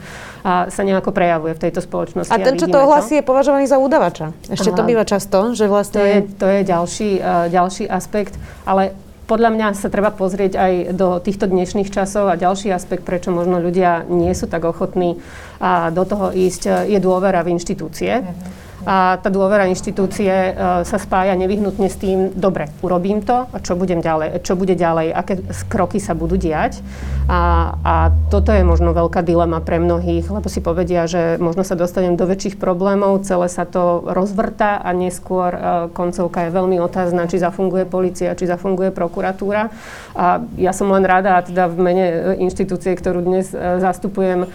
a sa nejako prejavuje v tejto spoločnosti. A ten, čo to ohlasí, je považovaný za udavača. Ešte Aha. to býva často, že vlastne... To je, to je ďalší, uh, ďalší aspekt, ale podľa mňa sa treba pozrieť aj do týchto dnešných časov a ďalší aspekt, prečo možno ľudia nie sú tak ochotní a do toho ísť, je dôvera v inštitúcie. Uh-huh. A tá dôvera inštitúcie e, sa spája nevyhnutne s tým, dobre, urobím to a čo, budem ďalej, čo bude ďalej, aké kroky sa budú diať. A, a toto je možno veľká dilema pre mnohých, lebo si povedia, že možno sa dostanem do väčších problémov, celé sa to rozvrta a neskôr e, koncovka je veľmi otázna, či zafunguje policia, či zafunguje prokuratúra. A ja som len rada, a teda v mene e, inštitúcie, ktorú dnes zastupujem,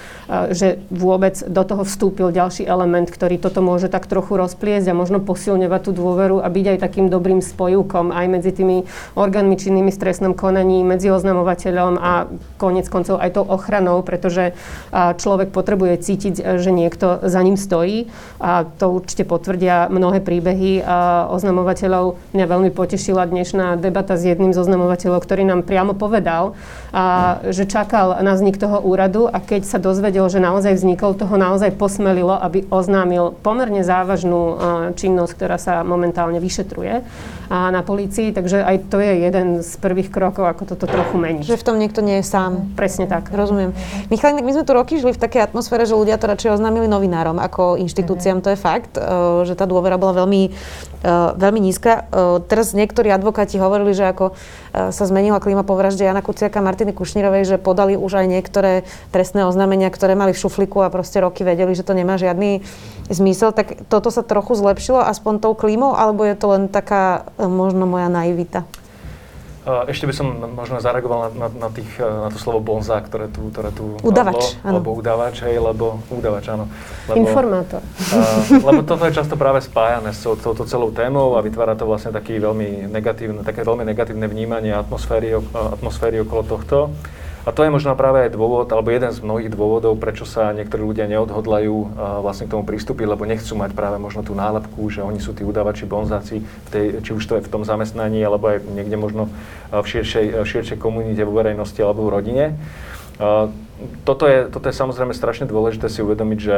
že vôbec do toho vstúpil ďalší element, ktorý toto môže takto trochu rozpliesť a možno posilňovať tú dôveru a byť aj takým dobrým spojúkom aj medzi tými orgánmi činnými v trestnom konaní, medzi oznamovateľom a konec koncov aj tou ochranou, pretože človek potrebuje cítiť, že niekto za ním stojí a to určite potvrdia mnohé príbehy oznamovateľov. Mňa veľmi potešila dnešná debata s jedným z oznamovateľov, ktorý nám priamo povedal, že čakal na vznik toho úradu a keď sa dozvedel, že naozaj vznikol, toho naozaj posmelilo, aby oznámil pomerne závažný závažnú činnosť, ktorá sa momentálne vyšetruje na polícii, takže aj to je jeden z prvých krokov, ako toto trochu meniť. Že v tom niekto nie je sám. Presne tak. Rozumiem. Michal, my sme tu roky žili v takej atmosfére, že ľudia to radšej oznámili novinárom ako inštitúciám, to je fakt, e, že tá dôvera bola veľmi, veľmi nízka. Teraz niektorí advokáti hovorili, že ako sa zmenila klíma po vražde Jana Kuciaka a Martiny Kušnírovej, že podali už aj niektoré trestné oznámenia, ktoré mali v šufliku a proste roky vedeli, že to nemá žiadny zmysel. Tak toto sa trochu zlepšilo aspoň tou klímou, alebo je to len taká e, možno moja naivita? Ešte by som možno zareagoval na, na, na, tých, e, na to slovo bonza, ktoré tu... Ktoré tu udavač, áno. Alebo udavač, hej, lebo... Udavač, áno. Lebo, Informátor. Uh, lebo toto je často práve spájané s touto celou témou a vytvára to vlastne taký veľmi negatívne, také veľmi negatívne vnímanie atmosféry, atmosféry okolo tohto. A to je možno práve aj dôvod, alebo jeden z mnohých dôvodov, prečo sa niektorí ľudia neodhodlajú uh, vlastne k tomu prístupiť, lebo nechcú mať práve možno tú nálepku, že oni sú tí udávači, bonzáci, či už to je v tom zamestnaní, alebo aj niekde možno v širšej, v širšej komunite, vo verejnosti alebo v rodine. Toto, je, toto je samozrejme strašne dôležité si uvedomiť, že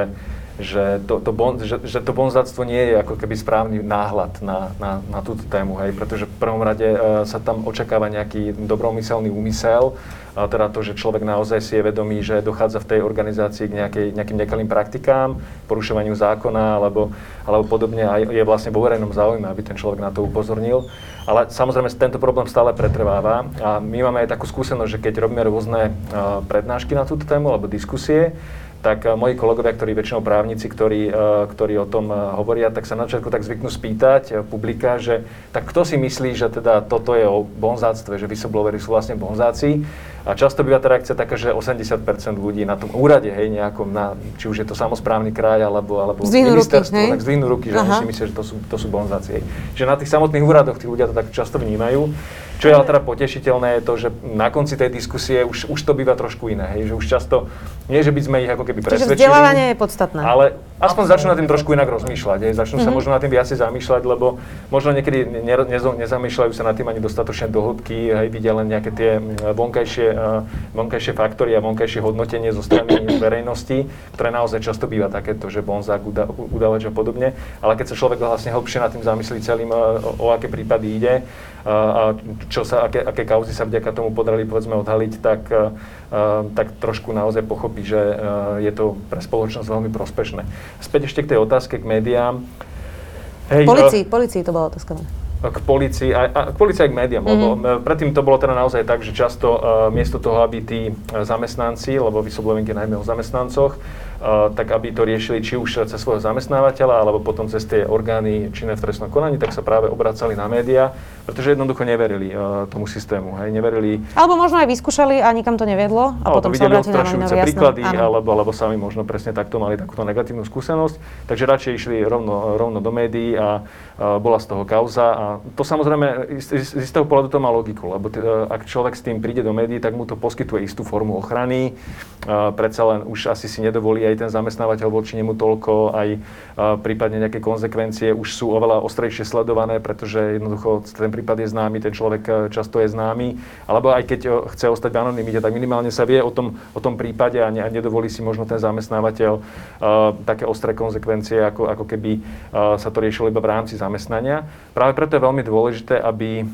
že to, to, bon, že, že to bonzáctvo nie je ako keby správny náhľad na, na, na túto tému, hej, pretože v prvom rade sa tam očakáva nejaký dobromyselný úmysel, a teda to, že človek naozaj si je vedomý, že dochádza v tej organizácii k nejakej, nejakým nekalým praktikám, porušovaniu zákona alebo, alebo podobne a je vlastne vo verejnom záujme, aby ten človek na to upozornil. Ale samozrejme tento problém stále pretrváva a my máme aj takú skúsenosť, že keď robíme rôzne prednášky na túto tému alebo diskusie, tak moji kolegovia, ktorí väčšinou právnici, ktorí, ktorí o tom hovoria, tak sa na začiatku tak zvyknú spýtať publika, že tak kto si myslí, že teda toto je o bonzáctve, že whistlebloweri sú vlastne bonzáci. A často býva tá reakcia taká, že 80% ľudí na tom úrade, hej, nejakom, na, či už je to samozprávny kraj, alebo, alebo ministerstvo, ruky, tak zdvihnú ruky, že oni si myslia, že to sú, to sú bonzáci. Hej. Že na tých samotných úradoch tí ľudia to tak často vnímajú. Čo je ale teda potešiteľné je to, že na konci tej diskusie už, už to býva trošku iné, hej, že už často, nie že by sme ich ako keby presvedčili. Čiže vzdelávanie je podstatné. Ale aspoň začnú nad tým trošku inak rozmýšľať, hej, začnú mm-hmm. sa mhm. možno nad tým viacej zamýšľať, lebo možno niekedy ne, ne, nezamýšľajú sa nad tým ani dostatočne do hĺbky, hej, vidia len nejaké tie vonkajšie, vonkajšie faktory a vonkajšie hodnotenie zo strany verejnosti, ktoré naozaj často býva takéto, že bonzák, udávač a podobne. Ale keď sa človek vlastne hlbšie nad tým zamyslí celým, o, o aké prípady ide, a čo sa, aké, aké kauzy sa vďaka tomu podarili povedzme odhaliť, tak, tak trošku naozaj pochopí, že je to pre spoločnosť veľmi prospešné. Späť ešte k tej otázke k médiám. Hej, policii, uh, policii to bola otázka. k policii, a, a k policii aj k médiám, mm-hmm. lebo mhm. predtým to bolo teda naozaj tak, že často uh, miesto toho, aby tí zamestnanci, lebo whistleblovingy najmä o zamestnancoch, Uh, tak aby to riešili či už cez svojho zamestnávateľa, alebo potom cez tie orgány činné v trestnom konaní, tak sa práve obracali na médiá, pretože jednoducho neverili uh, tomu systému. Hej, neverili... Alebo možno aj vyskúšali a nikam to nevedlo a potom sa obrátili na príklady, alebo, alebo sami možno presne takto mali takúto negatívnu skúsenosť. Takže radšej išli rovno, rovno do médií a uh, bola z toho kauza. A to samozrejme z, z istého pohľadu to má logiku, lebo t- ak človek s tým príde do médií, tak mu to poskytuje istú formu ochrany. Uh, predsa len už asi si nedovolí aj ten zamestnávateľ voči nemu toľko, aj prípadne nejaké konsekvencie už sú oveľa ostrejšie sledované, pretože jednoducho ten prípad je známy, ten človek e, často je známy, alebo aj keď e, chce ostať v anonimite, tak minimálne sa vie o tom, o tom prípade a, ne, a nedovolí si možno ten zamestnávateľ uh, také ostré konsekvencie, ako, ako keby sa to riešilo iba v rámci zamestnania. Práve preto je veľmi dôležité, aby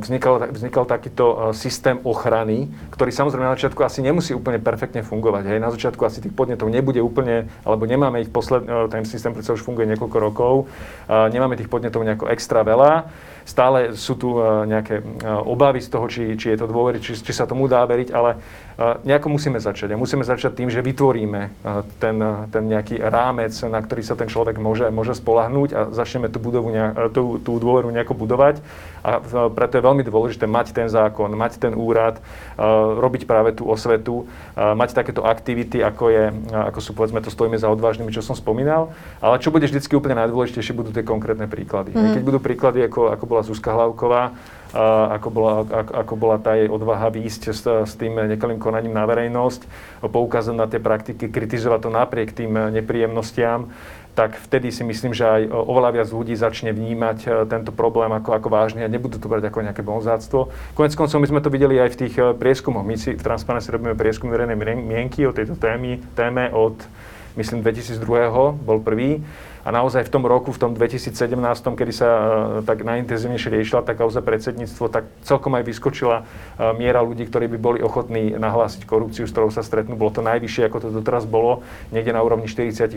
vznikal, vznikal takýto systém ochrany, ktorý samozrejme na začiatku asi nemusí úplne perfektne fungovať. Hej. Na začiatku asi tých podnetov nebude nebude úplne, alebo nemáme ich posled, e, ten systém predsa už funguje niekoľko rokov, nemáme tých podnetov nejako extra veľa, stále sú tu e, nejaké e, obavy z toho, či, či je to dôvery, či, či sa tomu dá veriť, ale nejako musíme začať. A musíme začať tým, že vytvoríme ten, ten nejaký rámec, na ktorý sa ten človek môže, môže spolahnúť a začneme tú, budovu, tú, tú dôveru nejako budovať. A preto je veľmi dôležité mať ten zákon, mať ten úrad, robiť práve tú osvetu, mať takéto aktivity, ako, je, ako sú povedzme to stojíme za odvážnymi, čo som spomínal. Ale čo bude vždy úplne najdôležitejšie, budú tie konkrétne príklady. Mm-hmm. Keď budú príklady, ako, ako bola Zuzka Hlavková, ako bola, ako, bola tá jej odvaha výjsť s, s tým nekalým konaním na verejnosť, poukázať na tie praktiky, kritizovať to napriek tým nepríjemnostiam, tak vtedy si myslím, že aj oveľa viac ľudí začne vnímať e, tento problém ako, ako vážny a nebudú to brať ako nejaké bonzáctvo. Konec koncov my sme to videli aj v tých e, prieskumoch. My si v Transparency robíme prieskum verejnej mienky o tejto témy, téme od, myslím, 2002. bol prvý a naozaj v tom roku, v tom 2017, kedy sa uh, tak najintenzívnejšie riešila tá kauza predsedníctvo, tak celkom aj vyskočila uh, miera ľudí, ktorí by boli ochotní nahlásiť korupciu, s ktorou sa stretnú. Bolo to najvyššie, ako to doteraz bolo, niekde na úrovni 40%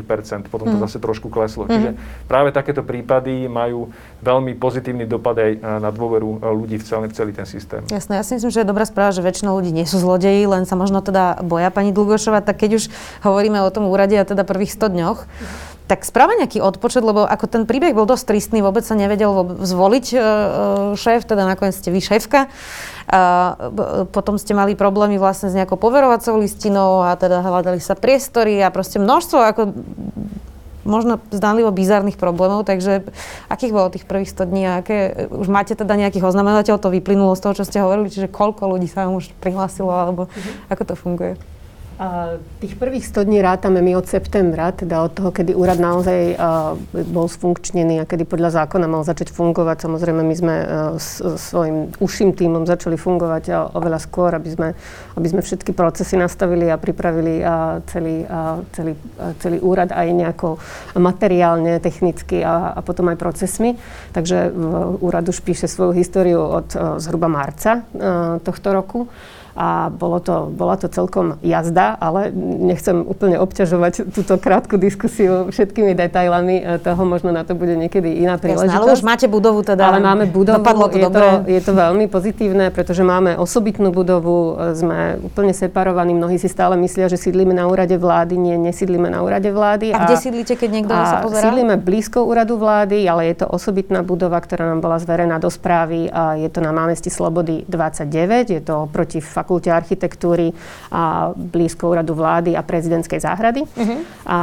Potom to mm. zase trošku kleslo. Mm. Čiže práve takéto prípady majú veľmi pozitívny dopad aj na dôveru ľudí v celý, v celý ten systém. Jasné, ja si myslím, že je dobrá správa, že väčšina ľudí nie sú zlodeji, len sa možno teda boja pani Dlugošova, tak keď už hovoríme o tom úrade a teda prvých 100 dňoch, tak správa nejaký odpočet, lebo ako ten príbeh bol dosť tristný, vôbec sa nevedel zvoliť e, e, šéf, teda nakoniec ste vy šéfka. A potom ste mali problémy vlastne s nejakou poverovacou listinou a teda hľadali sa priestory a proste množstvo ako možno zdánlivo bizarných problémov, takže akých bolo tých prvých 100 dní a aké, už máte teda nejakých oznamenateľov, to vyplynulo z toho, čo ste hovorili, čiže koľko ľudí sa vám už prihlásilo, alebo mm-hmm. ako to funguje? Tých prvých 100 dní rátame my od septembra, teda od toho, kedy úrad naozaj bol sfunkčnený a kedy podľa zákona mal začať fungovať. Samozrejme, my sme uh, s, svojim uším týmom začali fungovať oveľa skôr, aby sme, aby sme všetky procesy nastavili a pripravili celý, celý, celý úrad aj nejako materiálne, technicky a, a potom aj procesmi. Takže úrad už píše svoju históriu od uh, zhruba marca tohto roku a bolo to, bola to celkom jazda, ale nechcem úplne obťažovať túto krátku diskusiu všetkými detailami e, toho, možno na to bude niekedy iná príležitosť. Jasné, ale už máte budovu teda. Ale máme budovu, Dopadlo to je, to, je to veľmi pozitívne, pretože máme osobitnú budovu, e, sme úplne separovaní, mnohí si stále myslia, že sídlíme na úrade vlády, nie, nesídlime na úrade vlády. A, a kde sídlite, keď niekto a sa pozerá? Sídlime blízko úradu vlády, ale je to osobitná budova, ktorá nám bola zverená do správy a je to na námestí Slobody 29, je to proti fakt fakulte architektúry a blízko úradu vlády a prezidentskej záhrady. Uh-huh. A,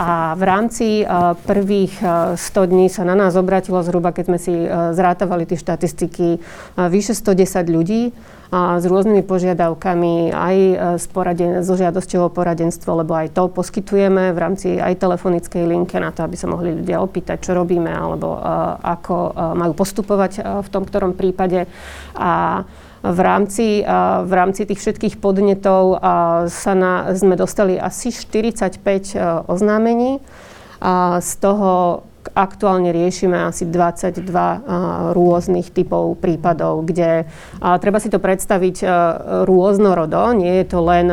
a v rámci uh, prvých uh, 100 dní sa na nás obratilo zhruba, keď sme si uh, zrátavali tie štatistiky, uh, vyše 110 ľudí a s rôznymi požiadavkami, aj s poraden- so žiadosťou o poradenstvo, lebo aj to poskytujeme v rámci aj telefonickej linke na to, aby sa mohli ľudia opýtať, čo robíme, alebo uh, ako uh, majú postupovať uh, v tom ktorom prípade. A v rámci, v rámci tých všetkých podnetov sa na, sme dostali asi 45 oznámení. A z toho aktuálne riešime asi 22 rôznych typov prípadov, kde treba si to predstaviť rôznorodo. Nie je to len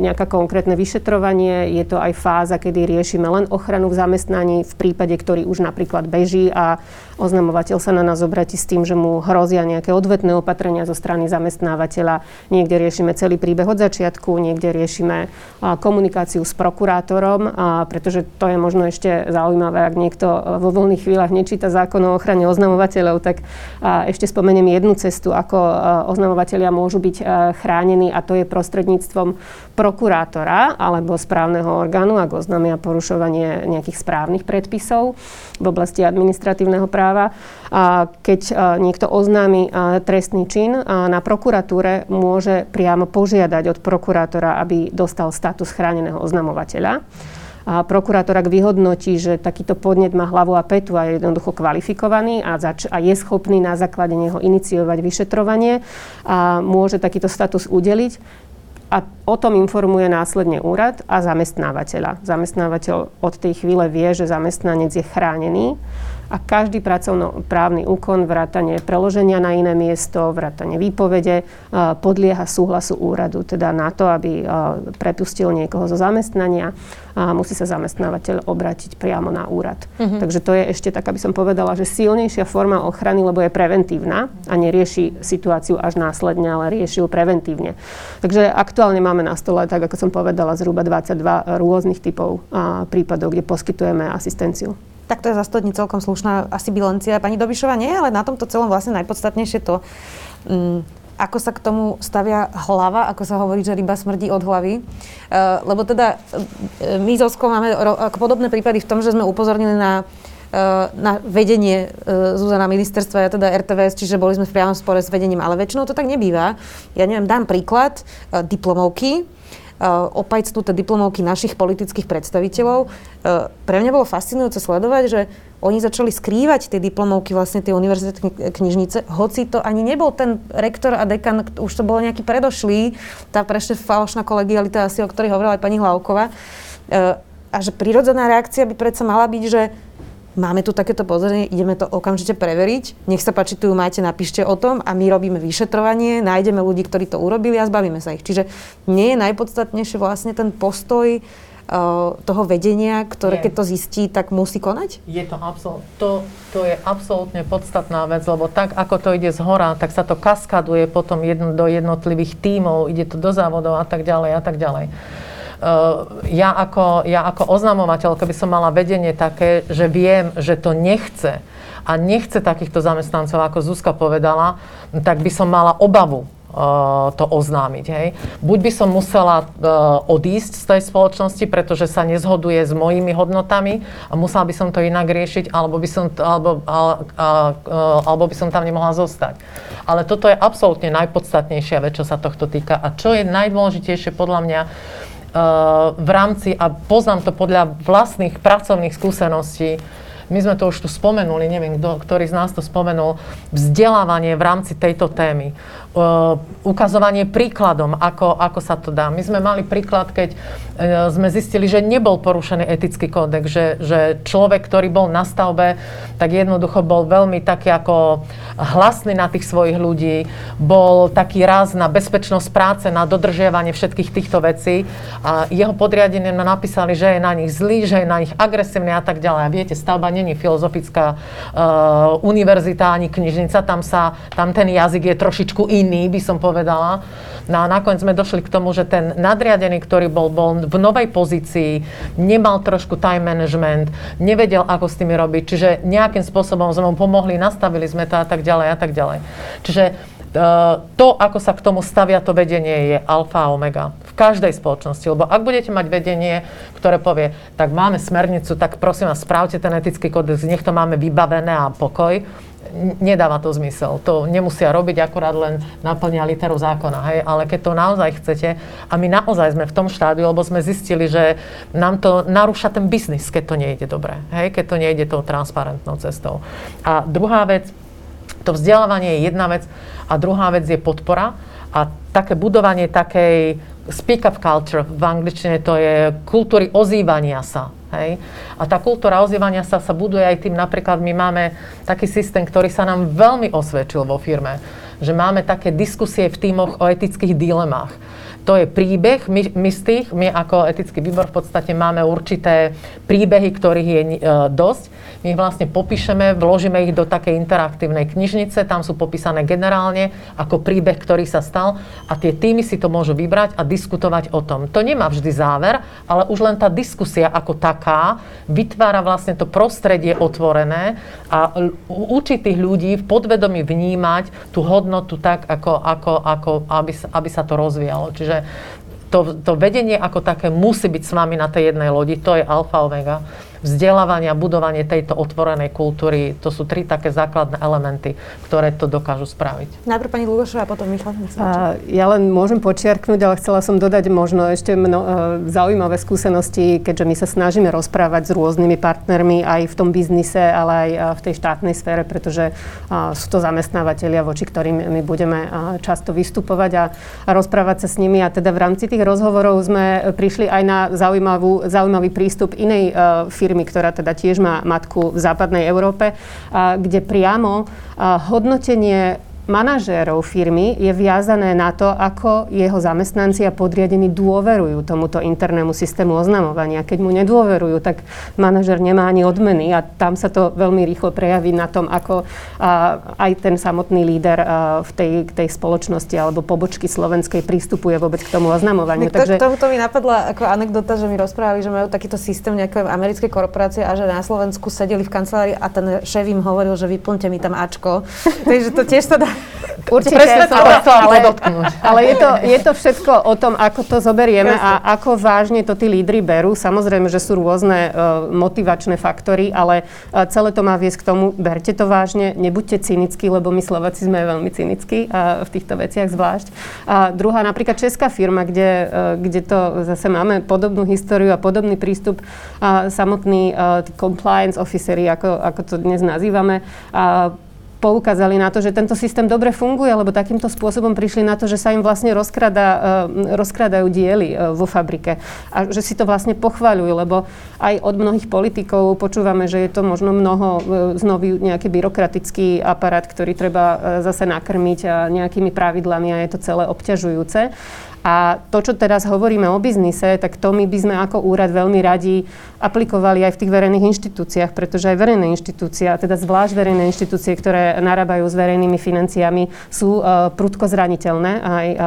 nejaká konkrétne vyšetrovanie, je to aj fáza, kedy riešime len ochranu v zamestnaní v prípade, ktorý už napríklad beží a oznamovateľ sa na nás obratí s tým, že mu hrozia nejaké odvetné opatrenia zo strany zamestnávateľa. Niekde riešime celý príbeh od začiatku, niekde riešime komunikáciu s prokurátorom, pretože to je možno ešte zaujímavé, ak niekto vo voľných chvíľach nečíta zákon o ochrane oznamovateľov, tak ešte spomeniem jednu cestu, ako oznamovateľia môžu byť chránení a to je prostredníctvom prokurátora alebo správneho orgánu, ak oznámia porušovanie nejakých správnych predpisov v oblasti administratívneho práva. A keď niekto oznámi trestný čin, na prokuratúre môže priamo požiadať od prokurátora, aby dostal status chráneného oznamovateľa. A prokurátor, ak vyhodnotí, že takýto podnet má hlavu a petu a je jednoducho kvalifikovaný a, zač- a je schopný na základe neho iniciovať vyšetrovanie a môže takýto status udeliť, a o tom informuje následne úrad a zamestnávateľa. Zamestnávateľ od tej chvíle vie, že zamestnanec je chránený a každý pracovnoprávny úkon, vrátanie preloženia na iné miesto, vrátanie výpovede, podlieha súhlasu úradu, teda na to, aby prepustil niekoho zo zamestnania, musí sa zamestnávateľ obrátiť priamo na úrad. Uh-huh. Takže to je ešte tak, aby som povedala, že silnejšia forma ochrany, lebo je preventívna a nerieši situáciu až následne, ale rieši ju preventívne. Takže aktuálne máme na stole, tak ako som povedala, zhruba 22 rôznych typov prípadov, kde poskytujeme asistenciu. Tak to je za 100 dní celkom slušná asi bilancia. Pani Dobišová nie, ale na tomto celom vlastne najpodstatnejšie to, um, ako sa k tomu stavia hlava, ako sa hovorí, že ryba smrdí od hlavy. Uh, lebo teda uh, my z máme ro- podobné prípady v tom, že sme upozornili na uh, na vedenie Zuzana ministerstva, ja teda RTVS, čiže boli sme v priamom spore s vedením, ale väčšinou to tak nebýva. Ja neviem, dám príklad, diplomovky, Eh, opajcnuté diplomovky našich politických predstaviteľov. Eh, pre mňa bolo fascinujúce sledovať, že oni začali skrývať tie diplomovky, vlastne tie univerzitné knižnice, hoci to ani nebol ten rektor a dekan, už to bolo nejaký predošlý, tá prešte falošná kolegialita asi, o ktorej hovorila aj pani Hlavková. Eh, a že prirodzená reakcia by predsa mala byť, že máme tu takéto pozorenie, ideme to okamžite preveriť, nech sa páči, tu ju máte, napíšte o tom a my robíme vyšetrovanie, nájdeme ľudí, ktorí to urobili a zbavíme sa ich. Čiže nie je najpodstatnejšie vlastne ten postoj uh, toho vedenia, ktoré nie. keď to zistí, tak musí konať? Je to absolútne, to, to je absolútne podstatná vec, lebo tak, ako to ide z hora, tak sa to kaskaduje potom jedno, do jednotlivých tímov, ide to do závodov a tak ďalej a tak ďalej. Eh, ja ako, ja ako oznamovateľ, keby som mala vedenie také, že viem, že to nechce a nechce takýchto zamestnancov, ako Zuzka povedala, tak by som mala obavu uh, to oznámiť. Hej. Buď by som musela uh, odísť z tej spoločnosti, pretože sa nezhoduje s mojimi hodnotami a musela by som to inak riešiť, alebo by som, alebo, alebo by som tam nemohla zostať. Ale toto je absolútne najpodstatnejšia vec, čo sa tohto týka. A čo je najdôležitejšie podľa mňa, v rámci, a poznám to podľa vlastných pracovných skúseností, my sme to už tu spomenuli, neviem, kto, ktorý z nás to spomenul, vzdelávanie v rámci tejto témy. Uh, ukazovanie príkladom, ako, ako sa to dá. My sme mali príklad, keď uh, sme zistili, že nebol porušený etický kódex, že, že človek, ktorý bol na stavbe, tak jednoducho bol veľmi taký ako hlasný na tých svojich ľudí, bol taký raz na bezpečnosť práce, na dodržiavanie všetkých týchto vecí a jeho podriadení napísali, že je na nich zlý, že je na nich agresívny a tak ďalej. A viete, stavba není filozofická uh, univerzita ani knižnica, tam, sa, tam ten jazyk je trošičku iný, by som povedala. No a nakoniec sme došli k tomu, že ten nadriadený, ktorý bol, bol v novej pozícii, nemal trošku time management, nevedel, ako s tými robiť, čiže nejakým spôsobom sme mu pomohli, nastavili sme to a tak ďalej a tak ďalej. Čiže to, ako sa k tomu stavia to vedenie, je alfa a omega v každej spoločnosti. Lebo ak budete mať vedenie, ktoré povie, tak máme smernicu, tak prosím vás, správte ten etický kódex, nech to máme vybavené a pokoj, nedáva to zmysel. To nemusia robiť, akorát len naplnia literu zákona. Hej? Ale keď to naozaj chcete, a my naozaj sme v tom štádiu, lebo sme zistili, že nám to narúša ten biznis, keď to nejde dobre. Hej? Keď to nejde tou transparentnou cestou. A druhá vec, to vzdelávanie je jedna vec a druhá vec je podpora a také budovanie takej speak-up culture, v angličtine to je kultúry ozývania sa Hej? A tá kultúra ozývania sa sa buduje aj tým, napríklad my máme taký systém, ktorý sa nám veľmi osvedčil vo firme, že máme také diskusie v týmoch o etických dilemách. To je príbeh, my, my z tých, my ako etický výbor v podstate máme určité príbehy, ktorých je e, dosť my ich vlastne popíšeme, vložíme ich do takej interaktívnej knižnice, tam sú popísané generálne ako príbeh, ktorý sa stal a tie týmy si to môžu vybrať a diskutovať o tom. To nemá vždy záver, ale už len tá diskusia ako taká vytvára vlastne to prostredie otvorené a učí tých ľudí v podvedomí vnímať tú hodnotu tak, ako, ako, ako aby, aby sa to rozvíjalo. Čiže to, to vedenie ako také musí byť s vami na tej jednej lodi, to je alfa omega vzdelávania, budovanie tejto otvorenej kultúry. To sú tri také základné elementy, ktoré to dokážu spraviť. Najprv pani Lugošová a potom Michal. Ja len môžem počiarknúť, ale chcela som dodať možno ešte mno, e, zaujímavé skúsenosti, keďže my sa snažíme rozprávať s rôznymi partnermi aj v tom biznise, ale aj e, v tej štátnej sfére, pretože sú to zamestnávateľia, voči ktorým my budeme často vystupovať a, a rozprávať sa s nimi. A teda v rámci tých rozhovorov sme prišli aj na zaujímavú, zaujímavý prístup inej firmy, firmy, ktorá teda tiež má matku v západnej Európe, kde priamo hodnotenie manažérov firmy je viazané na to, ako jeho zamestnanci a podriadení dôverujú tomuto internému systému oznamovania. Keď mu nedôverujú, tak manažer nemá ani odmeny a tam sa to veľmi rýchlo prejaví na tom, ako a, aj ten samotný líder a, v tej, tej spoločnosti alebo pobočky slovenskej prístupuje vôbec k tomu oznamovaniu. Tak Takže... to mi napadla ako anekdota, že mi rozprávali, že majú takýto systém nejaké americké korporácie a že na Slovensku sedeli v kancelárii a ten šéf im hovoril, že vyplňte mi tam Ačko. [LAUGHS] Takže to tiež sa dá Určite, Presne ale, ale, ale je, to, je to všetko o tom, ako to zoberieme a ako vážne to tí lídry berú. Samozrejme, že sú rôzne uh, motivačné faktory, ale uh, celé to má viesť k tomu, berte to vážne, nebuďte cynickí, lebo my Slováci sme veľmi cynickí uh, v týchto veciach zvlášť. A druhá, napríklad česká firma, kde, uh, kde to zase máme podobnú históriu a podobný prístup, uh, samotný uh, compliance officery, ako, ako to dnes nazývame, uh, poukázali na to, že tento systém dobre funguje, lebo takýmto spôsobom prišli na to, že sa im vlastne rozkrada, uh, rozkradajú diely uh, vo fabrike a že si to vlastne pochváľujú, lebo aj od mnohých politikov počúvame, že je to možno mnoho uh, znovu nejaký byrokratický aparát, ktorý treba zase nakrmiť uh, nejakými pravidlami a je to celé obťažujúce. A to, čo teraz hovoríme o biznise, tak to my by sme ako úrad veľmi radi aplikovali aj v tých verejných inštitúciách, pretože aj verejné inštitúcie, a teda zvlášť verejné inštitúcie, ktoré narábajú s verejnými financiami, sú uh, prudko zraniteľné aj uh,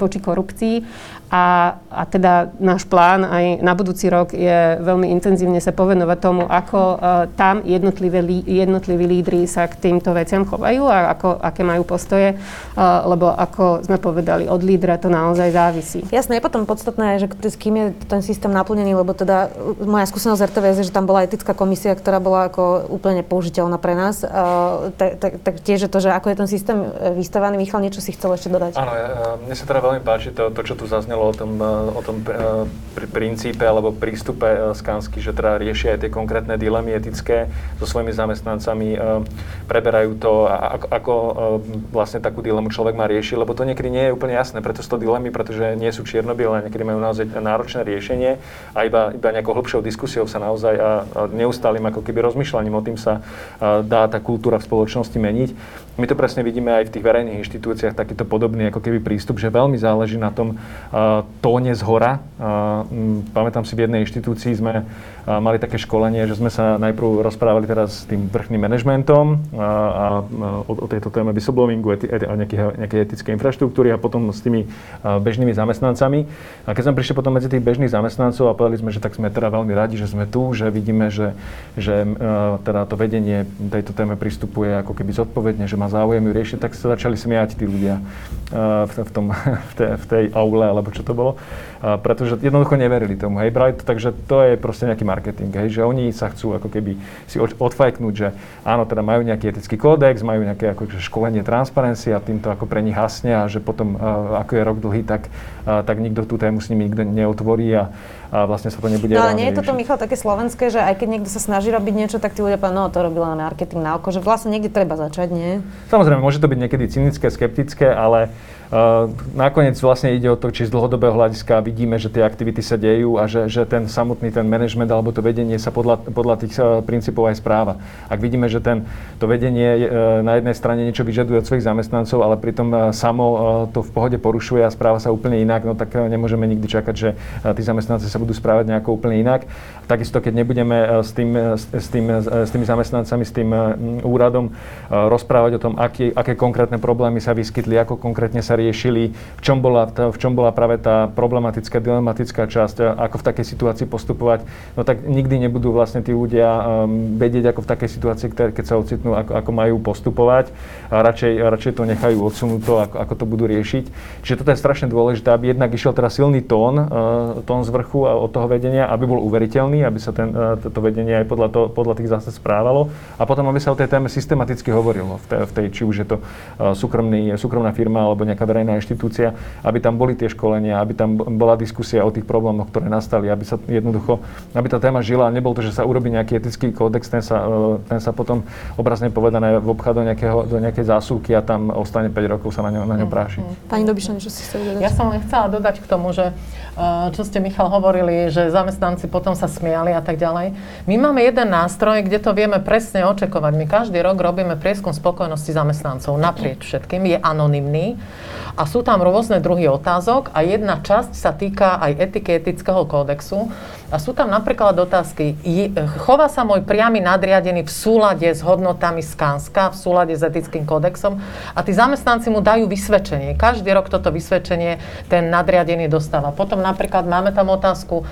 voči korupcii. A, a teda náš plán aj na budúci rok je veľmi intenzívne sa povenovať tomu, ako uh, tam jednotlivé, jednotliví lídry sa k týmto veciam chovajú a ako, aké majú postoje, uh, lebo ako sme povedali, od lídra to naozaj závisí. Jasné, je potom podstatné, že s kým je ten systém naplnený, lebo teda moja skúsenosť z RTVS je, že tam bola etická komisia, ktorá bola ako úplne použiteľná pre nás. Uh, tak, tak, tak tiež je to, že ako je ten systém vystavaný. Michal, niečo si chcel ešte dodať? Áno, mne sa teda veľmi páči to, to čo tu zaznelo o tom, o tom princípe alebo prístupe Skansky, že teda riešia aj tie konkrétne dilemy etické so svojimi zamestnancami, preberajú to, ako, vlastne takú dilemu človek má riešiť, lebo to niekedy nie je úplne jasné, preto sú to dilemy, pretože nie sú čierno-biele, niekedy majú naozaj náročné riešenie a iba, iba nejakou hlbšou diskusiou sa naozaj a, a neustálým ako keby rozmýšľaním o tým sa dá tá kultúra v spoločnosti meniť. My to presne vidíme aj v tých verejných inštitúciách, takýto podobný ako keby prístup, že veľmi záleží na tom uh, tóne z hora. Uh, pamätám si, v jednej inštitúcii sme mali také školenie, že sme sa najprv rozprávali teraz s tým vrchným manažmentom a, a o, o tejto téme whistleblowingu, eti, eti, nejakej, nejakej etickej infraštruktúry a potom s tými bežnými zamestnancami. A keď sme prišli potom medzi tých bežných zamestnancov a povedali sme, že tak sme teda veľmi radi, že sme tu, že vidíme, že, že uh, teda to vedenie tejto téme pristupuje ako keby zodpovedne, že má záujem ju riešiť, tak sa začali smiať tí ľudia v, v, tom, [LAUGHS] v, tej, v tej aule, alebo čo to bolo. Pretože jednoducho neverili tomu. Hej, brali to, takže to je proste nejaký marketing. Hej, že oni sa chcú ako keby si odfajknúť, že áno, teda majú nejaký etický kódex, majú nejaké ako, školenie transparencie a týmto ako pre nich hasne a že potom, uh, ako je rok dlhý, tak, uh, tak nikto tú tému s nimi nikto neotvorí a, a vlastne sa to nebude No ale nie je toto, Michal, také slovenské, že aj keď niekto sa snaží robiť niečo, tak tí ľudia povedia, no to robila marketing na oko, že vlastne niekde treba začať, nie? Samozrejme, môže to byť niekedy cynické, skeptické, ale nakoniec vlastne ide o to, či z dlhodobého hľadiska vidíme, že tie aktivity sa dejú a že, že ten samotný ten management alebo to vedenie sa podľa, podľa tých princípov aj správa. Ak vidíme, že ten, to vedenie na jednej strane niečo vyžaduje od svojich zamestnancov, ale pritom samo to v pohode porušuje a správa sa úplne inak, no tak nemôžeme nikdy čakať, že tí zamestnanci sa budú správať nejako úplne inak. Takisto, keď nebudeme s, tým, s, tým, s tými zamestnancami, s tým úradom rozprávať o tom, aký, aké konkrétne problémy sa vyskytli, ako konkrétne sa riešili, v čom bola, v čom bola práve tá problematická, dilematická časť, ako v takej situácii postupovať, no tak nikdy nebudú vlastne tí ľudia vedieť, ako v takej situácii, keď sa ocitnú, ako, ako majú postupovať a radšej, radšej to nechajú odsunúť ako, ako to budú riešiť. Čiže toto je strašne dôležité, aby jednak išiel teraz silný tón, tón z vrchu od toho vedenia, aby bol uveriteľný, aby sa ten, uh, to vedenie aj podľa, to, podľa tých zásad správalo a potom, aby sa o tej téme systematicky hovorilo v tej, v tej či už je to uh, súkromný, súkromná firma alebo nejaká verejná inštitúcia, aby tam boli tie školenia, aby tam bola diskusia o tých problémoch, ktoré nastali, aby sa jednoducho, aby tá téma žila a nebol to, že sa urobí nejaký etický kódex, ten sa, uh, ten sa potom obrazne povedané obchá do, nejakého, do nejakej zásuvky a tam ostane 5 rokov sa na ňo, na ňo práši. Pani Dobiša, niečo si chceli dodať? Ja som len chcela dodať k tomu, že čo ste Michal hovorili, že zamestnanci potom sa smiali a tak ďalej. My máme jeden nástroj, kde to vieme presne očakovať. My každý rok robíme prieskum spokojnosti zamestnancov naprieč všetkým, je anonymný a sú tam rôzne druhy otázok a jedna časť sa týka aj etiky etického kódexu. A sú tam napríklad otázky, chová sa môj priamy nadriadený v súlade s hodnotami Skanska, v súlade s etickým kódexom a tí zamestnanci mu dajú vysvedčenie. Každý rok toto vysvedčenie ten nadriadený dostáva. Potom napríklad máme tam otázku,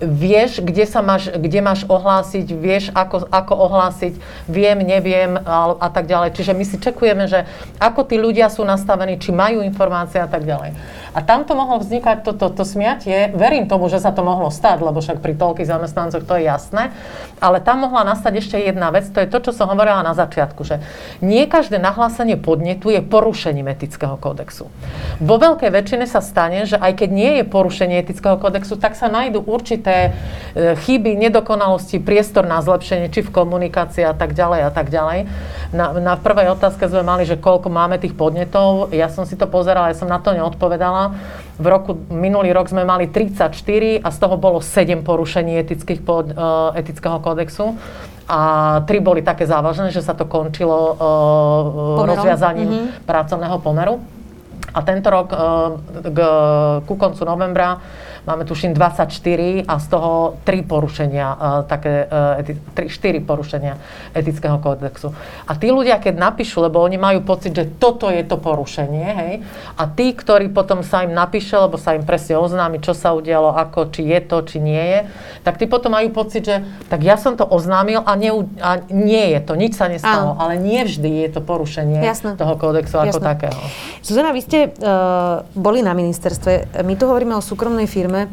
vieš, kde, sa máš, kde máš ohlásiť, vieš, ako, ako ohlásiť, viem, neviem a, a tak ďalej. Čiže my si čekujeme, že ako tí ľudia sú nastavení, či majú informácie a tak ďalej. A tam to mohlo vznikať toto to, to smiatie. Verím tomu, že sa to mohlo stať, lebo však pri toľkých zamestnancoch to je jasné. Ale tam mohla nastať ešte jedna vec, to je to, čo som hovorila na začiatku, že nie každé nahlásenie podnetu je porušením etického kódexu. Vo veľkej väčšine sa stane, že aj keď nie je porušenie etického kódexu, tak sa nájdú určité e, chyby, nedokonalosti, priestor na zlepšenie, či v komunikácii a tak ďalej a tak ďalej. Na, na prvej otázke sme mali, že koľko máme tých podnetov. Ja som si to pozerala, ja som na to neodpovedala v roku, minulý rok sme mali 34 a z toho bolo 7 porušení etických pod, uh, etického kódexu a tri boli také závažné, že sa to končilo uh, rozviazaním mm-hmm. pracovného pomeru. A tento rok uh, k, ku koncu novembra máme tuším 24 a z toho 3 porušenia, uh, také, uh, eti- 3, 4 porušenia etického kódexu. A tí ľudia, keď napíšu, lebo oni majú pocit, že toto je to porušenie, hej, a tí, ktorí potom sa im napíše, lebo sa im presne oznámi, čo sa udialo, ako, či je to, či nie je, tak tí potom majú pocit, že tak ja som to oznámil a, ne, a nie je to, nič sa nestalo, Áno. ale nie vždy je to porušenie Jasne. toho kódexu Jasne. ako takého. Zuzana, vy ste uh, boli na ministerstve, my tu hovoríme o súkromnej firme, firme,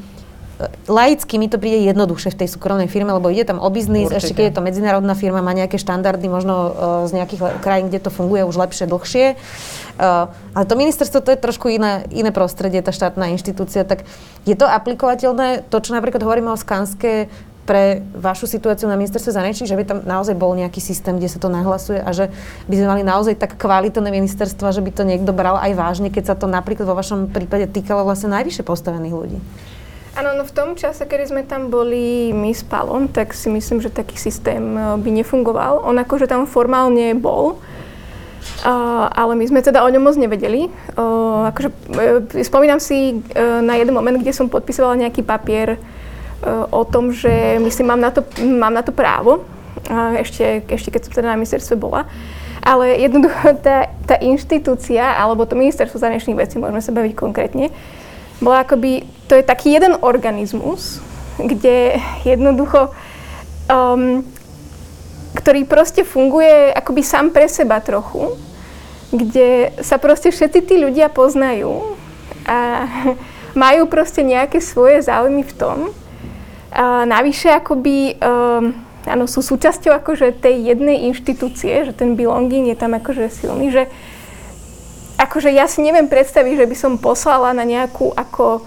laicky mi to príde jednoduchšie v tej súkromnej firme, lebo ide tam o biznis, Určite. ešte keď je to medzinárodná firma, má nejaké štandardy, možno uh, z nejakých krajín, kde to funguje už lepšie, dlhšie. Uh, ale to ministerstvo, to je trošku iné, iné prostredie, tá štátna inštitúcia. Tak je to aplikovateľné, to, čo napríklad hovoríme o Skanske, pre vašu situáciu na ministerstve zahraničí, že by tam naozaj bol nejaký systém, kde sa to nahlasuje a že by sme mali naozaj tak kvalitné ministerstva, že by to niekto bral aj vážne, keď sa to napríklad vo vašom prípade týkalo vlastne najvyššie postavených ľudí. Áno, no v tom čase, kedy sme tam boli my s Palom, tak si myslím, že taký systém e, by nefungoval. On akože tam formálne bol, Uh, ale my sme teda o ňom moc nevedeli. Uh, akože, uh, spomínam si uh, na jeden moment, kde som podpisovala nejaký papier o tom, že myslím, mám na to, mám na to právo, ešte, ešte keď som teda na ministerstve bola. Ale jednoducho [LAUGHS] tá, tá inštitúcia, alebo to ministerstvo zahraničných vecí, môžeme sa baviť konkrétne, bola akoby, to je taký jeden organizmus, kde jednoducho, um, ktorý proste funguje akoby sám pre seba trochu, kde sa proste všetci tí ľudia poznajú a [LAUGHS] majú proste nejaké svoje záujmy v tom. A navyše akoby, um, áno, sú súčasťou akože tej jednej inštitúcie, že ten belonging je tam akože silný, že akože ja si neviem predstaviť, že by som poslala na nejakú ako,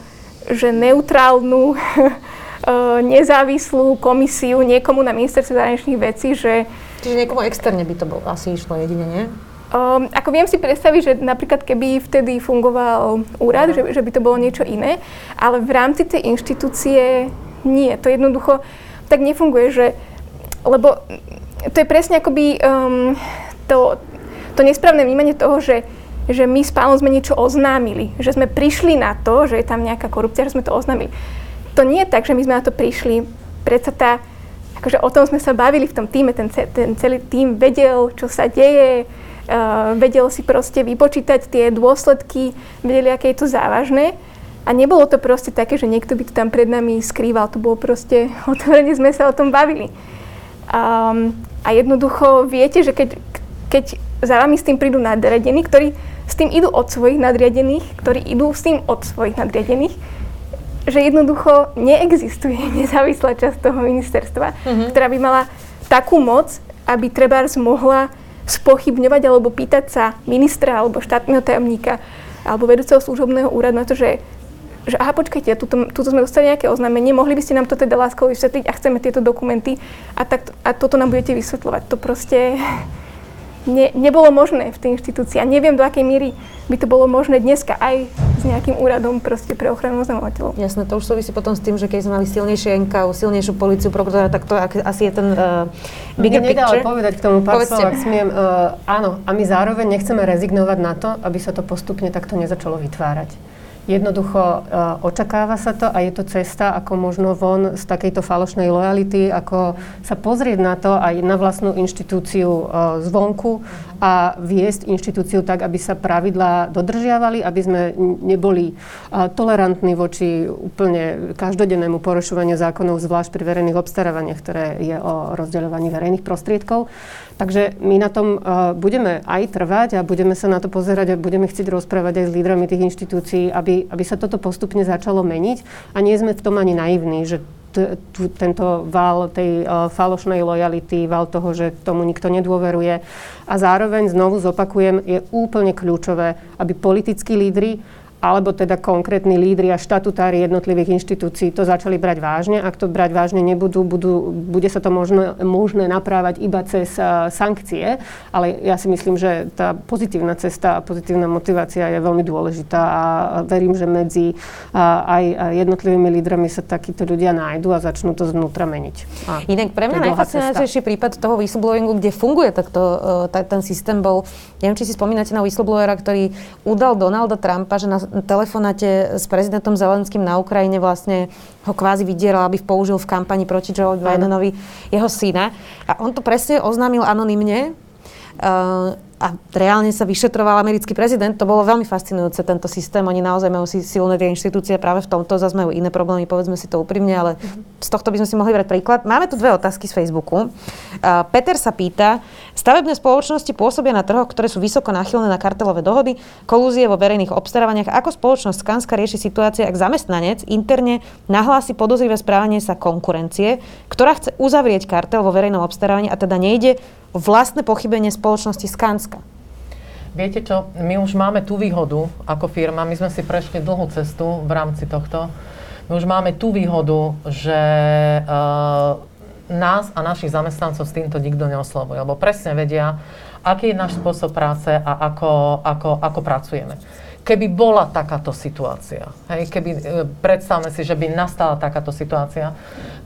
že neutrálnu, [LAUGHS] eh, nezávislú komisiu niekomu na ministerstve zahraničných vecí, že... Čiže niekomu externe by to bol asi išlo jedine, nie? Um, ako viem si predstaviť, že napríklad keby vtedy fungoval úrad, že, že by to bolo niečo iné, ale v rámci tej inštitúcie nie. To jednoducho tak nefunguje, že, lebo to je presne akoby um, to, to nesprávne vnímanie toho, že, že my s pánom sme niečo oznámili, že sme prišli na to, že je tam nejaká korupcia, že sme to oznámili. To nie je tak, že my sme na to prišli. Predsa tá, akože o tom sme sa bavili v tom týme, ten, ten celý tým vedel, čo sa deje, uh, vedel si proste vypočítať tie dôsledky, vedeli, aké je to závažné. A nebolo to proste také, že niekto by to tam pred nami skrýval. To bolo proste, [LAUGHS] otvorene sme sa o tom bavili. Um, a jednoducho viete, že keď, keď za vami s tým prídu nadriadení, ktorí s tým idú od svojich nadriadených, ktorí idú s tým od svojich nadriadených, že jednoducho neexistuje [LAUGHS] nezávislá časť toho ministerstva, mm-hmm. ktorá by mala takú moc, aby trebárs mohla spochybňovať alebo pýtať sa ministra alebo štátneho tajomníka alebo vedúceho služobného úradu na to, že, že aha, počkajte, tuto, tuto sme dostali nejaké oznámenie, mohli by ste nám to teda láskovo vysvetliť a chceme tieto dokumenty a, tak, a toto nám budete vysvetľovať. To proste [LAUGHS] ne, nebolo možné v tej inštitúcii a neviem, do akej míry by to bolo možné dneska aj s nejakým úradom proste pre ochranu oznamovateľov. Jasné, to už súvisí potom s tým, že keď sme mali silnejšie NKU, silnejšiu policiu, prokurátora, tak to asi je ten uh, bigger Mne picture. povedať k tomu pár slov, ak smiem. Uh, áno, a my zároveň nechceme rezignovať na to, aby sa to postupne takto nezačalo vytvárať. Jednoducho uh, očakáva sa to a je to cesta, ako možno von z takejto falošnej lojality, ako sa pozrieť na to aj na vlastnú inštitúciu uh, zvonku a viesť inštitúciu tak, aby sa pravidlá dodržiavali, aby sme neboli uh, tolerantní voči úplne každodennému porušovaniu zákonov, zvlášť pri verejných obstarávaniach, ktoré je o rozdeľovaní verejných prostriedkov. Takže my na tom budeme aj trvať a budeme sa na to pozerať a budeme chcieť rozprávať aj s lídrami tých inštitúcií, aby, aby sa toto postupne začalo meniť. A nie sme v tom ani naivní, že t- t- tento val tej uh, falošnej lojality, val toho, že tomu nikto nedôveruje. A zároveň znovu zopakujem, je úplne kľúčové, aby politickí lídry alebo teda konkrétni lídry a štatutári jednotlivých inštitúcií to začali brať vážne. Ak to brať vážne nebudú, budú, bude sa to možno, možné naprávať iba cez uh, sankcie, ale ja si myslím, že tá pozitívna cesta a pozitívna motivácia je veľmi dôležitá a verím, že medzi uh, aj jednotlivými lídrami sa takíto ľudia nájdu a začnú to znútra meniť. A Inak pre mňa najfascinujúcejší prípad toho whistleblowingu, kde funguje takto uh, ten systém bol, neviem, či si spomínate na whistleblowera, ktorý udal Donalda Trumpa, že na telefonáte s prezidentom Zelenským na Ukrajine vlastne ho kvázi vydieral, aby použil v kampani proti Joe Bidenovi jeho syna. A on to presne oznámil anonymne. Uh, a reálne sa vyšetroval americký prezident. To bolo veľmi fascinujúce, tento systém. Oni naozaj majú si silné tie inštitúcie práve v tomto. Zase majú iné problémy, povedzme si to úprimne, ale z tohto by sme si mohli brať príklad. Máme tu dve otázky z Facebooku. Uh, Peter sa pýta, stavebné spoločnosti pôsobia na trhoch, ktoré sú vysoko náchylné na kartelové dohody, kolúzie vo verejných obstarávaniach. Ako spoločnosť Skanska rieši situácie, ak zamestnanec interne nahlási podozrivé správanie sa konkurencie, ktorá chce uzavrieť kartel vo verejnom obstarávaní a teda nejde vlastné pochybenie spoločnosti Skanska. Viete čo, my už máme tú výhodu ako firma, my sme si prešli dlhú cestu v rámci tohto. My už máme tú výhodu, že uh, nás a našich zamestnancov s týmto nikto neoslovuje, lebo presne vedia, aký je náš spôsob práce a ako, ako, ako pracujeme keby bola takáto situácia, hej, keby, e, predstavme si, že by nastala takáto situácia,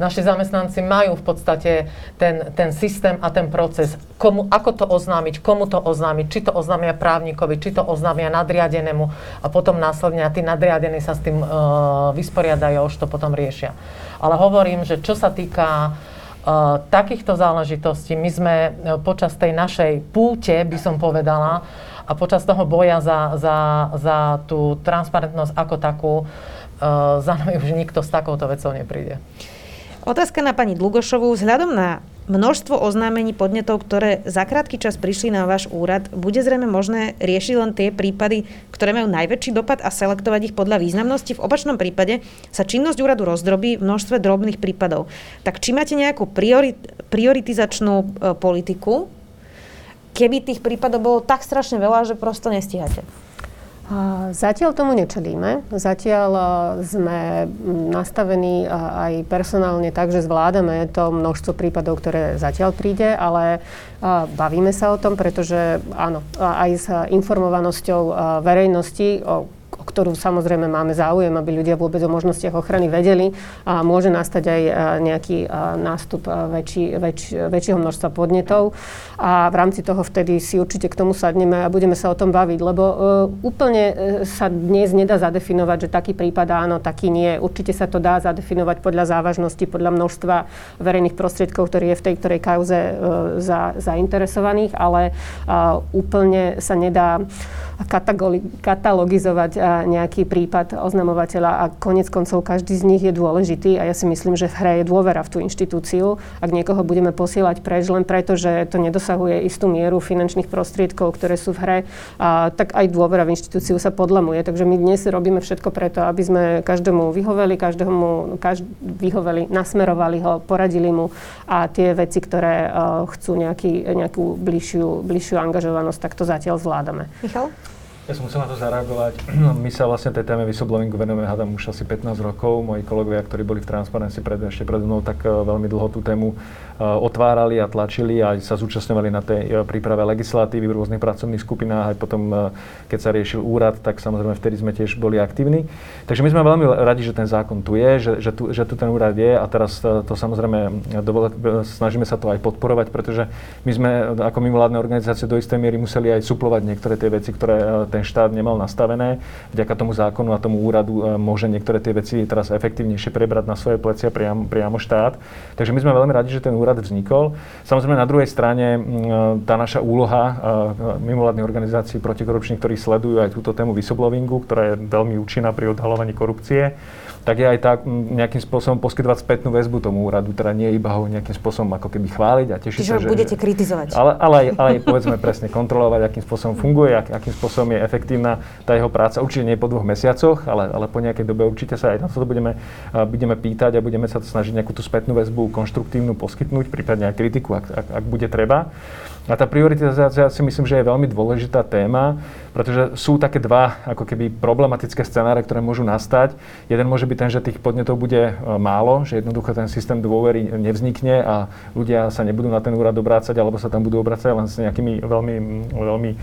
naši zamestnanci majú v podstate ten, ten systém a ten proces, komu, ako to oznámiť, komu to oznámiť, či to oznámia právnikovi, či to oznámia nadriadenému a potom následne a tí nadriadení sa s tým uh, vysporiadajú už to potom riešia. Ale hovorím, že čo sa týka Uh, takýchto záležitostí my sme počas tej našej púte, by som povedala, a počas toho boja za, za, za tú transparentnosť ako takú, uh, za nami už nikto s takouto vecou nepríde. Otázka na pani Dlugošovú. Vzhľadom na množstvo oznámení podnetov, ktoré za krátky čas prišli na váš úrad, bude zrejme možné riešiť len tie prípady, ktoré majú najväčší dopad a selektovať ich podľa významnosti. V opačnom prípade sa činnosť úradu rozdrobí v množstve drobných prípadov. Tak či máte nejakú priorit, prioritizačnú e, politiku, keby tých prípadov bolo tak strašne veľa, že prosto nestíhate? Zatiaľ tomu nečelíme. Zatiaľ sme nastavení aj personálne tak, že zvládame to množstvo prípadov, ktoré zatiaľ príde, ale bavíme sa o tom, pretože áno, aj s informovanosťou verejnosti ktorú samozrejme máme záujem, aby ľudia vôbec o možnostiach ochrany vedeli. A môže nastať aj nejaký nástup väčší, väč, väčšieho množstva podnetov. A v rámci toho vtedy si určite k tomu sadneme a budeme sa o tom baviť, lebo úplne e, sa dnes nedá zadefinovať, že taký prípad áno, taký nie. Určite sa to dá zadefinovať podľa závažnosti, podľa množstva verejných prostriedkov, ktorý je v tej ktorej kauze za, zainteresovaných, ale úplne sa nedá katalogizovať nejaký prípad oznamovateľa a konec koncov každý z nich je dôležitý a ja si myslím, že v hre je dôvera v tú inštitúciu. Ak niekoho budeme posielať preč len preto, že to nedosahuje istú mieru finančných prostriedkov, ktoré sú v hre, a, tak aj dôvera v inštitúciu sa podlamuje. Takže my dnes robíme všetko preto, aby sme každému vyhoveli, každému každ- vyhoveli, nasmerovali ho, poradili mu a tie veci, ktoré uh, chcú nejaký, nejakú bližšiu, bližšiu angažovanosť, tak to zatiaľ zvládame. Michal? Ja som musel na to zareagovať. [CLEARS THROAT] My sa vlastne tej téme whistleblowingu venujeme, hádam, už asi 15 rokov. Moji kolegovia, ktorí boli v Transparency pred, ešte pred mnou, tak uh, veľmi dlho tú tému uh, otvárali a tlačili a sa zúčastňovali na tej uh, príprave legislatívy v rôznych pracovných skupinách. Aj potom, keď sa riešil úrad, tak samozrejme vtedy sme tiež boli aktívni. Takže my sme veľmi radi, že ten zákon tu je, že, že, tu, že tu ten úrad je a teraz to samozrejme dovol, snažíme sa to aj podporovať, pretože my sme ako mimovládne organizácie do istej miery museli aj suplovať niektoré tie veci, ktoré ten štát nemal nastavené. Vďaka tomu zákonu a tomu úradu e, môže niektoré tie veci teraz efektívnejšie prebrať na svoje plecia priamo, priamo štát. Takže my sme veľmi radi, že ten úrad vznikol. Samozrejme na druhej strane tá naša úloha e, mimovládnych organizácií protikorupčných, ktorí sledujú aj túto tému whistleblowingu, ktorá je veľmi účinná pri odhalovaní korupcie, tak je aj tak nejakým spôsobom poskytovať spätnú väzbu tomu úradu, teda nie iba ho nejakým spôsobom ako keby chváliť a tešiť sa, že... budete že, kritizovať. Ale, ale, aj, ale aj povedzme presne kontrolovať, akým spôsobom funguje, ak, akým spôsobom je efektívna tá jeho práca. Určite nie po dvoch mesiacoch, ale, ale po nejakej dobe určite sa aj na to budeme, budeme pýtať a budeme sa snažiť nejakú tú spätnú väzbu konštruktívnu poskytnúť, prípadne aj kritiku, ak, ak, ak bude treba. A tá prioritizácia si myslím, že je veľmi dôležitá téma, pretože sú také dva ako keby problematické scenáre, ktoré môžu nastať. Jeden môže byť ten, že tých podnetov bude e, málo, že jednoducho ten systém dôvery nevznikne a ľudia sa nebudú na ten úrad obrácať, alebo sa tam budú obrácať len s nejakými veľmi, veľmi e,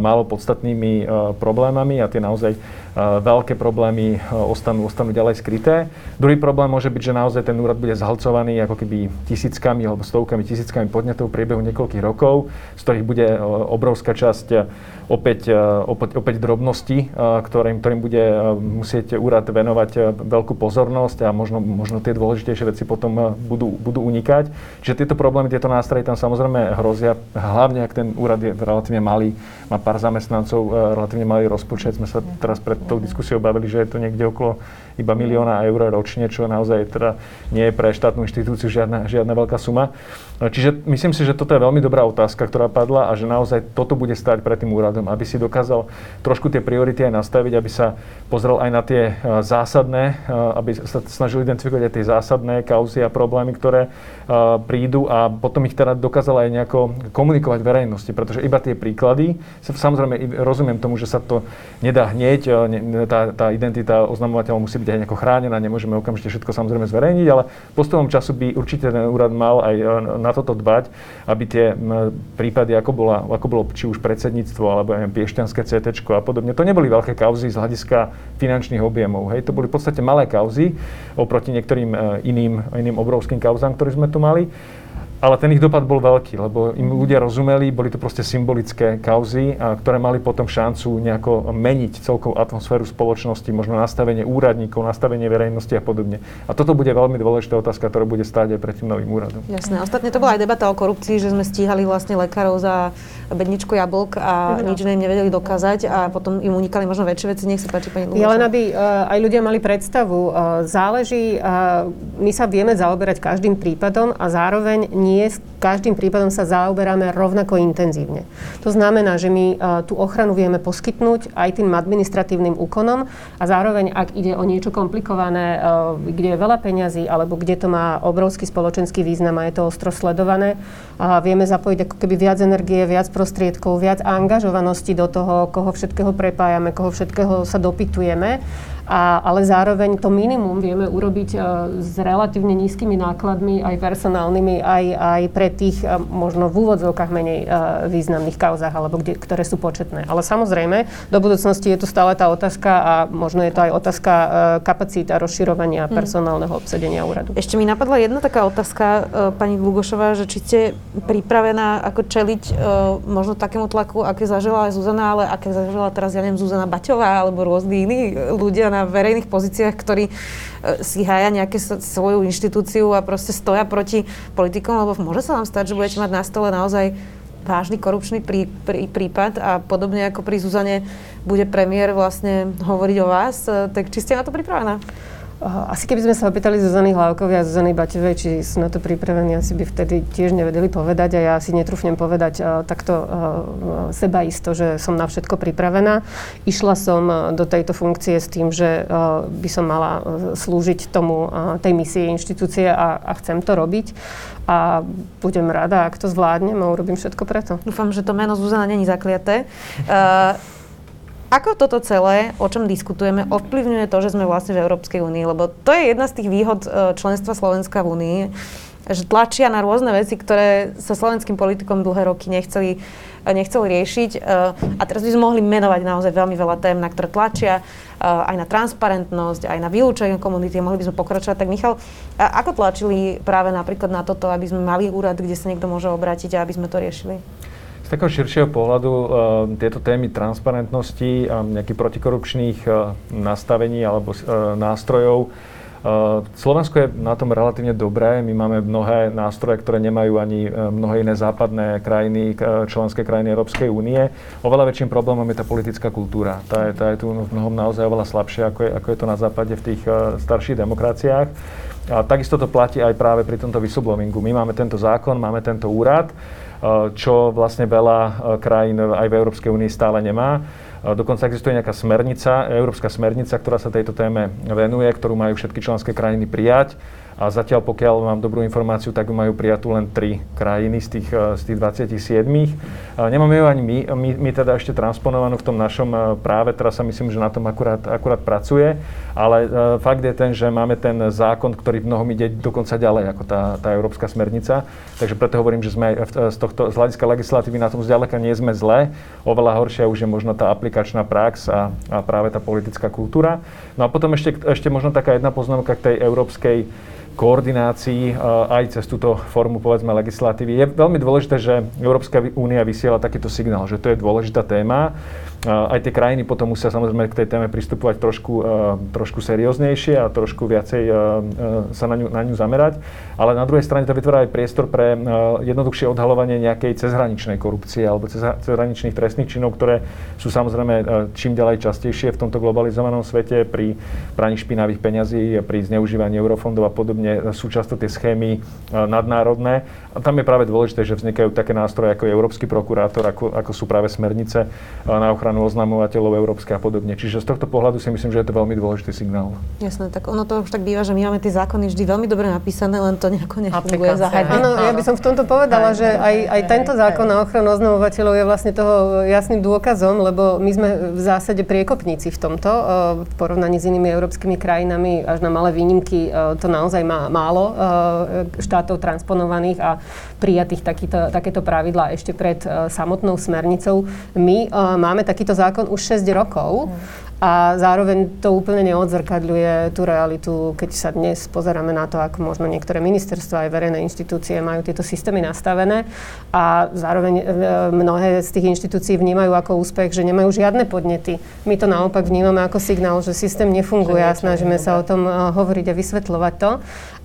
málo podstatnými e, problémami a tie naozaj veľké problémy ostanú, ostanú ďalej skryté. Druhý problém môže byť, že naozaj ten úrad bude zhalcovaný ako keby tisíckami alebo stovkami, tisíckami podnetov v priebehu niekoľkých rokov z ktorých bude e, obrovská časť e, opäť, e, opäť, opäť drobnosti, ktorým, ktorým bude musieť úrad venovať veľkú pozornosť a možno, možno tie dôležitejšie veci potom budú, budú unikať. Čiže tieto problémy, tieto nástroje tam samozrejme hrozia, hlavne ak ten úrad je relatívne malý, má pár zamestnancov, relatívne malý rozpočet. Sme sa teraz pred tou diskusiou bavili, že je to niekde okolo iba milióna eur ročne, čo naozaj teda nie je pre štátnu inštitúciu žiadna, žiadna veľká suma. Čiže myslím si, že toto je veľmi dobrá otázka, ktorá padla a že naozaj toto bude stať pred tým úradom, aby si dokázal trošku tie priority aj nastaviť, aby sa pozrel aj na tie e, zásadné, e, aby sa snažil identifikovať aj tie zásadné kauzy a problémy, ktoré e, prídu a potom ich teda dokázal aj nejako komunikovať verejnosti, pretože iba tie príklady, samozrejme rozumiem tomu, že sa to nedá hneď, tá, tá identita oznamovateľa musí byť aj nejako chránená, nemôžeme okamžite všetko samozrejme zverejniť, ale postupom času by určite ten úrad mal aj na toto dbať, aby tie prípady, ako, bola, ako bolo či už predsedníctvo, alebo aj Piešťanské CT a podobne, to neboli veľké kauzy z hľadiska finančných objemov. Hej. To boli v podstate malé kauzy oproti niektorým e, iným, iným obrovským kauzám, ktoré sme tu mali. Ale ten ich dopad bol veľký, lebo im ľudia rozumeli, boli to proste symbolické kauzy, a ktoré mali potom šancu nejako meniť celkovú atmosféru spoločnosti, možno nastavenie úradníkov, nastavenie verejnosti a podobne. A toto bude veľmi dôležitá otázka, ktorá bude stáť aj pred tým novým úradom. Jasné. Ostatne to bola aj debata o korupcii, že sme stíhali vlastne lekárov za bedničku jablk a no. nič im nevedeli dokázať a potom im unikali možno väčšie veci. Nech sa páči, pani Luboša. Ja len aby uh, aj ľudia mali predstavu. Uh, záleží, uh, my sa vieme zaoberať každým prípadom a zároveň nie s každým prípadom sa zaoberáme rovnako intenzívne. To znamená, že my tú ochranu vieme poskytnúť aj tým administratívnym úkonom a zároveň, ak ide o niečo komplikované, kde je veľa peňazí alebo kde to má obrovský spoločenský význam a je to ostro sledované, vieme zapojiť ako keby viac energie, viac prostriedkov, viac angažovanosti do toho, koho všetkého prepájame, koho všetkého sa dopytujeme a, ale zároveň to minimum vieme urobiť uh, s relatívne nízkymi nákladmi, aj personálnymi, aj, aj pre tých uh, možno v úvodzovkách menej uh, významných kauzách, alebo kde, ktoré sú početné. Ale samozrejme, do budúcnosti je tu stále tá otázka a možno je to aj otázka kapacít a rozširovania mm. personálneho obsadenia úradu. Ešte mi napadla jedna taká otázka, pani Dlugošová, že či ste pripravená ako čeliť možno takému tlaku, aké zažila aj Zuzana, ale aké zažila teraz, ja neviem, Zuzana Baťová alebo rôzni iní ľudia na na verejných pozíciách, ktorí e, si hája nejaké svoju inštitúciu a proste stoja proti politikom, lebo môže sa vám stať, že budete mať na stole naozaj vážny korupčný prí, prí, prípad a podobne ako pri Zuzane bude premiér vlastne hovoriť o vás, e, tak či ste na to pripravená? Asi keby sme sa opýtali Zuzany Hlavkovej a Zuzany Baťovej, či sú na to pripravení, asi by vtedy tiež nevedeli povedať a ja si netrúfnem povedať uh, takto uh, seba isto, že som na všetko pripravená. Išla som do tejto funkcie s tým, že by som mala slúžiť tomu, tej misie inštitúcie a, a chcem to robiť. A budem rada, ak to zvládnem a urobím všetko preto. Dúfam, že to meno Zuzana není zakliaté. Uh, ako toto celé, o čom diskutujeme, ovplyvňuje to, že sme vlastne v Európskej únii? Lebo to je jedna z tých výhod e, členstva Slovenska v únii, že tlačia na rôzne veci, ktoré sa slovenským politikom dlhé roky nechceli, e, nechceli riešiť. E, a teraz by sme mohli menovať naozaj veľmi veľa tém, na ktoré tlačia, aj na transparentnosť, aj na vylúčenie komunity. Mohli by sme pokračovať. Tak Michal, ako tlačili práve napríklad na toto, aby sme mali úrad, kde sa niekto môže obrátiť a aby sme to riešili? Z takého širšieho pohľadu uh, tieto témy transparentnosti a nejakých protikorupčných uh, nastavení alebo uh, nástrojov Slovensko je na tom relatívne dobré. My máme mnohé nástroje, ktoré nemajú ani mnohé iné západné krajiny, členské krajiny Európskej únie. Oveľa väčším problémom je tá politická kultúra. Tá je, tá je tu v mnohom naozaj oveľa slabšia, ako je, ako je to na západe v tých starších demokraciách. A takisto to platí aj práve pri tomto whistleblowingu. My máme tento zákon, máme tento úrad, čo vlastne veľa krajín aj v Európskej únii stále nemá. Dokonca existuje nejaká smernica, európska smernica, ktorá sa tejto téme venuje, ktorú majú všetky členské krajiny prijať a zatiaľ, pokiaľ mám dobrú informáciu, tak majú prijatú len tri krajiny z tých, z tých 27. Nemáme ju ani my, my, my teda ešte transponovanú v tom našom eh, práve, teraz sa myslím, že na tom akurát, akurát pracuje, ale uh, fakt je ten, že máme ten zákon, ktorý v mnohom ide dokonca ďalej ako tá, tá európska smernica, takže preto hovorím, že sme z, tohto, z hľadiska legislatívy na tom zďaleka nie sme zle, oveľa horšia už je možno tá aplikačná prax a, a práve tá politická kultúra. No a potom ešte, ešte možno taká jedna poznámka k tej európskej koordinácii eh, aj cez túto formu, povedzme, legislatívy. Je veľmi dôležité, že Európska únia vysiela takýto signál, že to je dôležitá téma aj tie krajiny potom musia samozrejme k tej téme pristupovať trošku, trošku serióznejšie a trošku viacej sa na ňu, na ňu zamerať. Ale na druhej strane to vytvára aj priestor pre jednoduchšie odhalovanie nejakej cezhraničnej korupcie alebo cezhraničných trestných činov, ktoré sú samozrejme čím ďalej častejšie v tomto globalizovanom svete pri praní špinavých peňazí, pri zneužívaní eurofondov a podobne. Sú často tie schémy nadnárodné. A tam je práve dôležité, že vznikajú také nástroje ako je Európsky prokurátor, ako, ako sú práve smernice na ochranu ochranu oznamovateľov európske a podobne. Čiže z tohto pohľadu si myslím, že je to veľmi dôležitý signál. Jasné, tak ono to už tak býva, že my máme tie zákony vždy veľmi dobre napísané, len to nejako nefunguje Áno, ja by som v tomto povedala, že aj, aj tento zákon na ochranu oznamovateľov je vlastne toho jasným dôkazom, lebo my sme v zásade priekopníci v tomto, eh, v porovnaní s inými európskymi krajinami, až na malé výnimky, eh, to naozaj má málo eh, štátov transponovaných a prijatých takýto, takéto pravidlá ešte pred samotnou smernicou. My máme tak takýto zákon už 6 rokov. A zároveň to úplne neodzrkadľuje tú realitu, keď sa dnes pozeráme na to, ako možno niektoré ministerstva aj verejné inštitúcie majú tieto systémy nastavené. A zároveň e, mnohé z tých inštitúcií vnímajú ako úspech, že nemajú žiadne podnety. My to naopak vnímame ako signál, že systém nefunguje a snažíme sa o tom e, hovoriť a vysvetľovať to.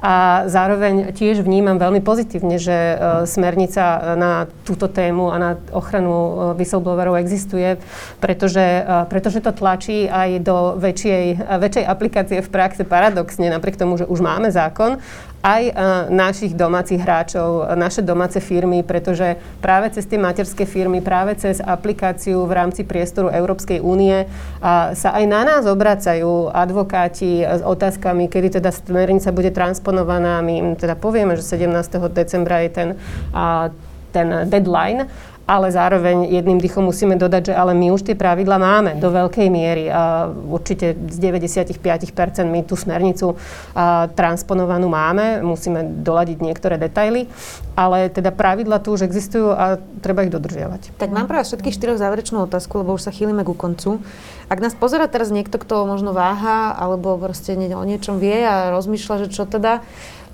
A zároveň tiež vnímam veľmi pozitívne, že uh, smernica na túto tému a na ochranu whistleblowerov existuje, pretože, pretože to tlačí aj do väčšej, väčšej aplikácie v praxe paradoxne, napriek tomu, že už máme zákon, aj uh, našich domácich hráčov, naše domáce firmy, pretože práve cez tie materské firmy, práve cez aplikáciu v rámci priestoru Európskej únie uh, sa aj na nás obracajú advokáti s otázkami, kedy teda smernica bude transponovaná. My im teda povieme, že 17. decembra je ten, uh, ten deadline ale zároveň jedným dýchom musíme dodať, že ale my už tie pravidla máme do veľkej miery. A určite z 95% my tú smernicu a, transponovanú máme, musíme doladiť niektoré detaily, ale teda pravidla tu už existujú a treba ich dodržiavať. Tak mám pre vás všetkých štyroch záverečnú otázku, lebo už sa chýlime ku koncu. Ak nás pozera teraz niekto, kto možno váha alebo proste o niečom vie a rozmýšľa, že čo teda,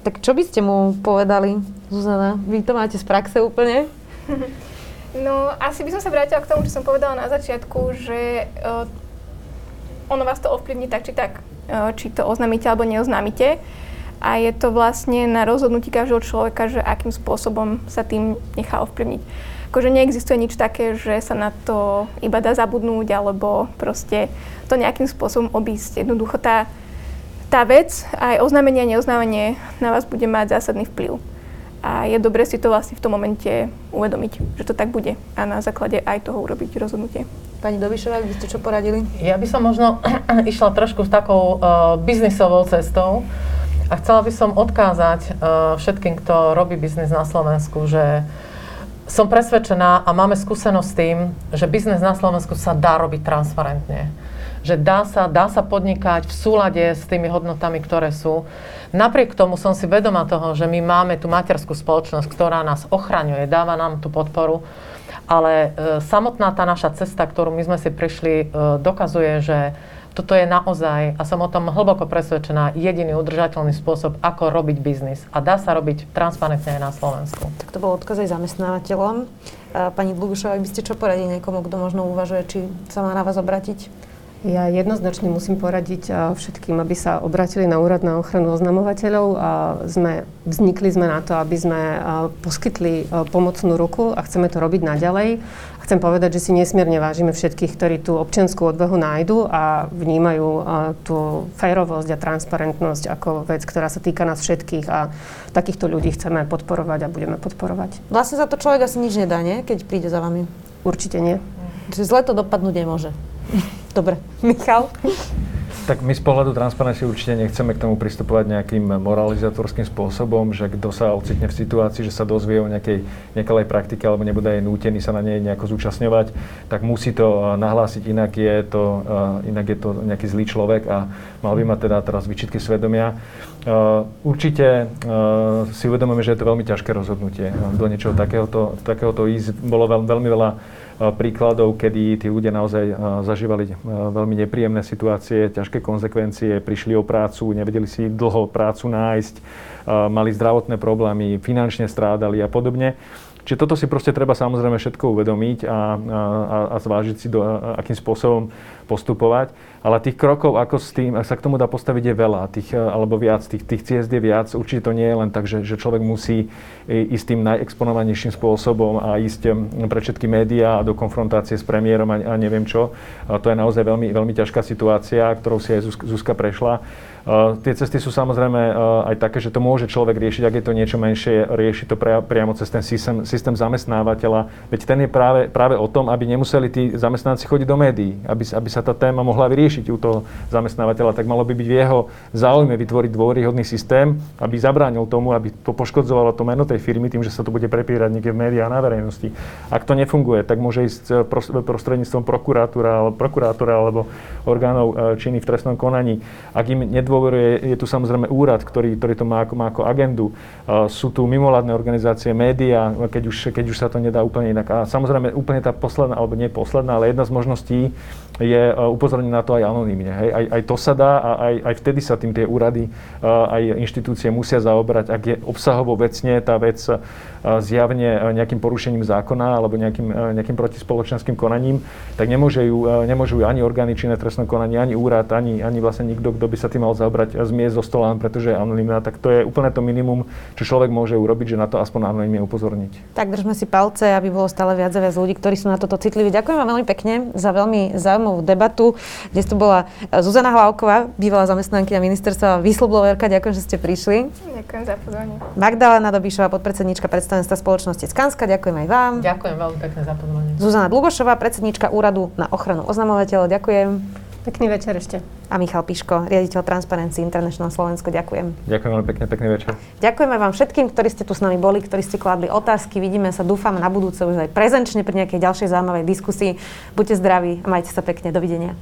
tak čo by ste mu povedali, Zuzana? Vy to máte z praxe úplne? [LAUGHS] No, asi by som sa vrátila k tomu, čo som povedala na začiatku, že uh, ono vás to ovplyvní tak či tak, uh, či to oznámite alebo neoznámite. A je to vlastne na rozhodnutí každého človeka, že akým spôsobom sa tým nechá ovplyvniť. Akože neexistuje nič také, že sa na to iba dá zabudnúť alebo proste to nejakým spôsobom obísť. Jednoducho tá, tá vec, aj oznámenie a neoznámenie na vás bude mať zásadný vplyv a je dobre si to vlastne v tom momente uvedomiť, že to tak bude a na základe aj toho urobiť rozhodnutie. Pani Dobišová, by ste čo poradili? Ja by som možno [CLEARS THROAT] išla trošku s takou uh, biznisovou cestou a chcela by som odkázať uh, všetkým, kto robí biznis na Slovensku, že som presvedčená a máme skúsenosť s tým, že biznis na Slovensku sa dá robiť transparentne že dá sa, dá sa podnikať v súlade s tými hodnotami, ktoré sú. Napriek tomu som si vedoma toho, že my máme tú materskú spoločnosť, ktorá nás ochraňuje, dáva nám tú podporu, ale e, samotná tá naša cesta, ktorú my sme si prišli, e, dokazuje, že toto je naozaj, a som o tom hlboko presvedčená, jediný udržateľný spôsob, ako robiť biznis. A dá sa robiť transparentne aj na Slovensku. Tak to bol odkaz aj zamestnávateľom. Pani Dlugušová, by ste čo poradili niekomu, kto možno uvažuje, či sa má na vás obratiť? Ja jednoznačne musím poradiť všetkým, aby sa obratili na úrad na ochranu oznamovateľov. A sme, vznikli sme na to, aby sme poskytli pomocnú ruku a chceme to robiť naďalej. Chcem povedať, že si nesmierne vážime všetkých, ktorí tú občianskú odvahu nájdu a vnímajú tú férovosť a transparentnosť ako vec, ktorá sa týka nás všetkých a takýchto ľudí chceme podporovať a budeme podporovať. Vlastne za to človek asi nič nedá, nie? keď príde za vami? Určite nie. Čiže zle to dopadnúť nemôže. Dobre. Michal? Tak my z pohľadu transparentnosti určite nechceme k tomu pristupovať nejakým moralizatorským spôsobom, že kto sa ocitne v situácii, že sa dozvie o nejakej nekalej praktike alebo nebude aj nútený sa na nej nejako zúčastňovať, tak musí to nahlásiť, inak je to, inak je to nejaký zlý človek a mal by mať teda teraz vyčitky svedomia. Určite si uvedomujeme, že je to veľmi ťažké rozhodnutie. Do niečoho takéhoto, takéhoto ísť bolo veľmi veľa príkladov, kedy tí ľudia naozaj zažívali veľmi nepríjemné situácie, ťažké konsekvencie, prišli o prácu, nevedeli si dlho prácu nájsť, mali zdravotné problémy, finančne strádali a podobne. Čiže toto si proste treba samozrejme všetko uvedomiť a, a, a zvážiť si, do, a, akým spôsobom postupovať. Ale tých krokov, ako s tým, sa k tomu dá postaviť, je veľa, tých, alebo viac, tých, tých ciest je viac. Určite to nie je len tak, že, že človek musí ísť tým najexponovanejším spôsobom a ísť pre všetky médiá a do konfrontácie s premiérom a, a neviem čo. A to je naozaj veľmi, veľmi ťažká situácia, ktorou si aj Zuzka prešla. Uh, tie cesty sú samozrejme uh, aj také, že to môže človek riešiť, ak je to niečo menšie, rieši to priamo cez ten systém, systém zamestnávateľa. Veď ten je práve, práve o tom, aby nemuseli tí zamestnanci chodiť do médií, aby, aby sa tá téma mohla vyriešiť u toho zamestnávateľa, tak malo by byť v jeho záujme vytvoriť dôveryhodný systém, aby zabránil tomu, aby to poškodzovalo to meno tej firmy tým, že sa to bude prepírať niekde v médiách na verejnosti. Ak to nefunguje, tak môže ísť eh, prostredníctvom prokurátora, prokurátora alebo orgánov činných v trestnom konaní. Ak im nedô dôveruje, je tu samozrejme úrad, ktorý, ktorý to má ako, má ako agendu. Uh, sú tu mimovládne organizácie, médiá, keď už, keď už sa to nedá úplne inak. A samozrejme úplne tá posledná, alebo nie posledná, ale jedna z možností je uh, upozorniť na to aj anonymne. Hej. Aj, aj to sa dá a aj, aj vtedy sa tým tie úrady, uh, aj inštitúcie musia zaoberať, ak je obsahovo vecne tá vec zjavne nejakým porušením zákona alebo nejakým, nejakým protispoločenským konaním, tak nemôže ju, nemôžu ju ani orgány činné trestnom konaní, ani úrad, ani, ani vlastne nikto, kto by sa tým mal zaobrať, zmiesť zo stola, pretože je anonimná. Tak to je úplne to minimum, čo človek môže urobiť, že na to aspoň anonimne upozorniť. Tak držme si palce, aby bolo stále viac a viac ľudí, ktorí sú na toto citliví. Ďakujem vám veľmi pekne za veľmi zaujímavú debatu. Dnes tu bola Zuzana Hlavková, bývalá zamestnankyňa ministerstva, výsluboverka. Ďakujem, že ste prišli. Ďakujem za pozvanie. Magdalena Dobišová, podpredsednička predstavenstva spoločnosti Skanska. Ďakujem aj vám. Ďakujem veľmi pekne za pozvanie. Zuzana Dlugošová, predsednička úradu na ochranu oznamovateľov. Ďakujem. Pekný večer ešte. A Michal Piško, riaditeľ Transparency International Slovensko. Ďakujem. Ďakujem veľmi pekne, pekný večer. Ďakujeme vám všetkým, ktorí ste tu s nami boli, ktorí ste kladli otázky. Vidíme sa, dúfam, na budúce už aj prezenčne pri nejakej ďalšej zaujímavej diskusii. Buďte zdraví a majte sa pekne. Dovidenia.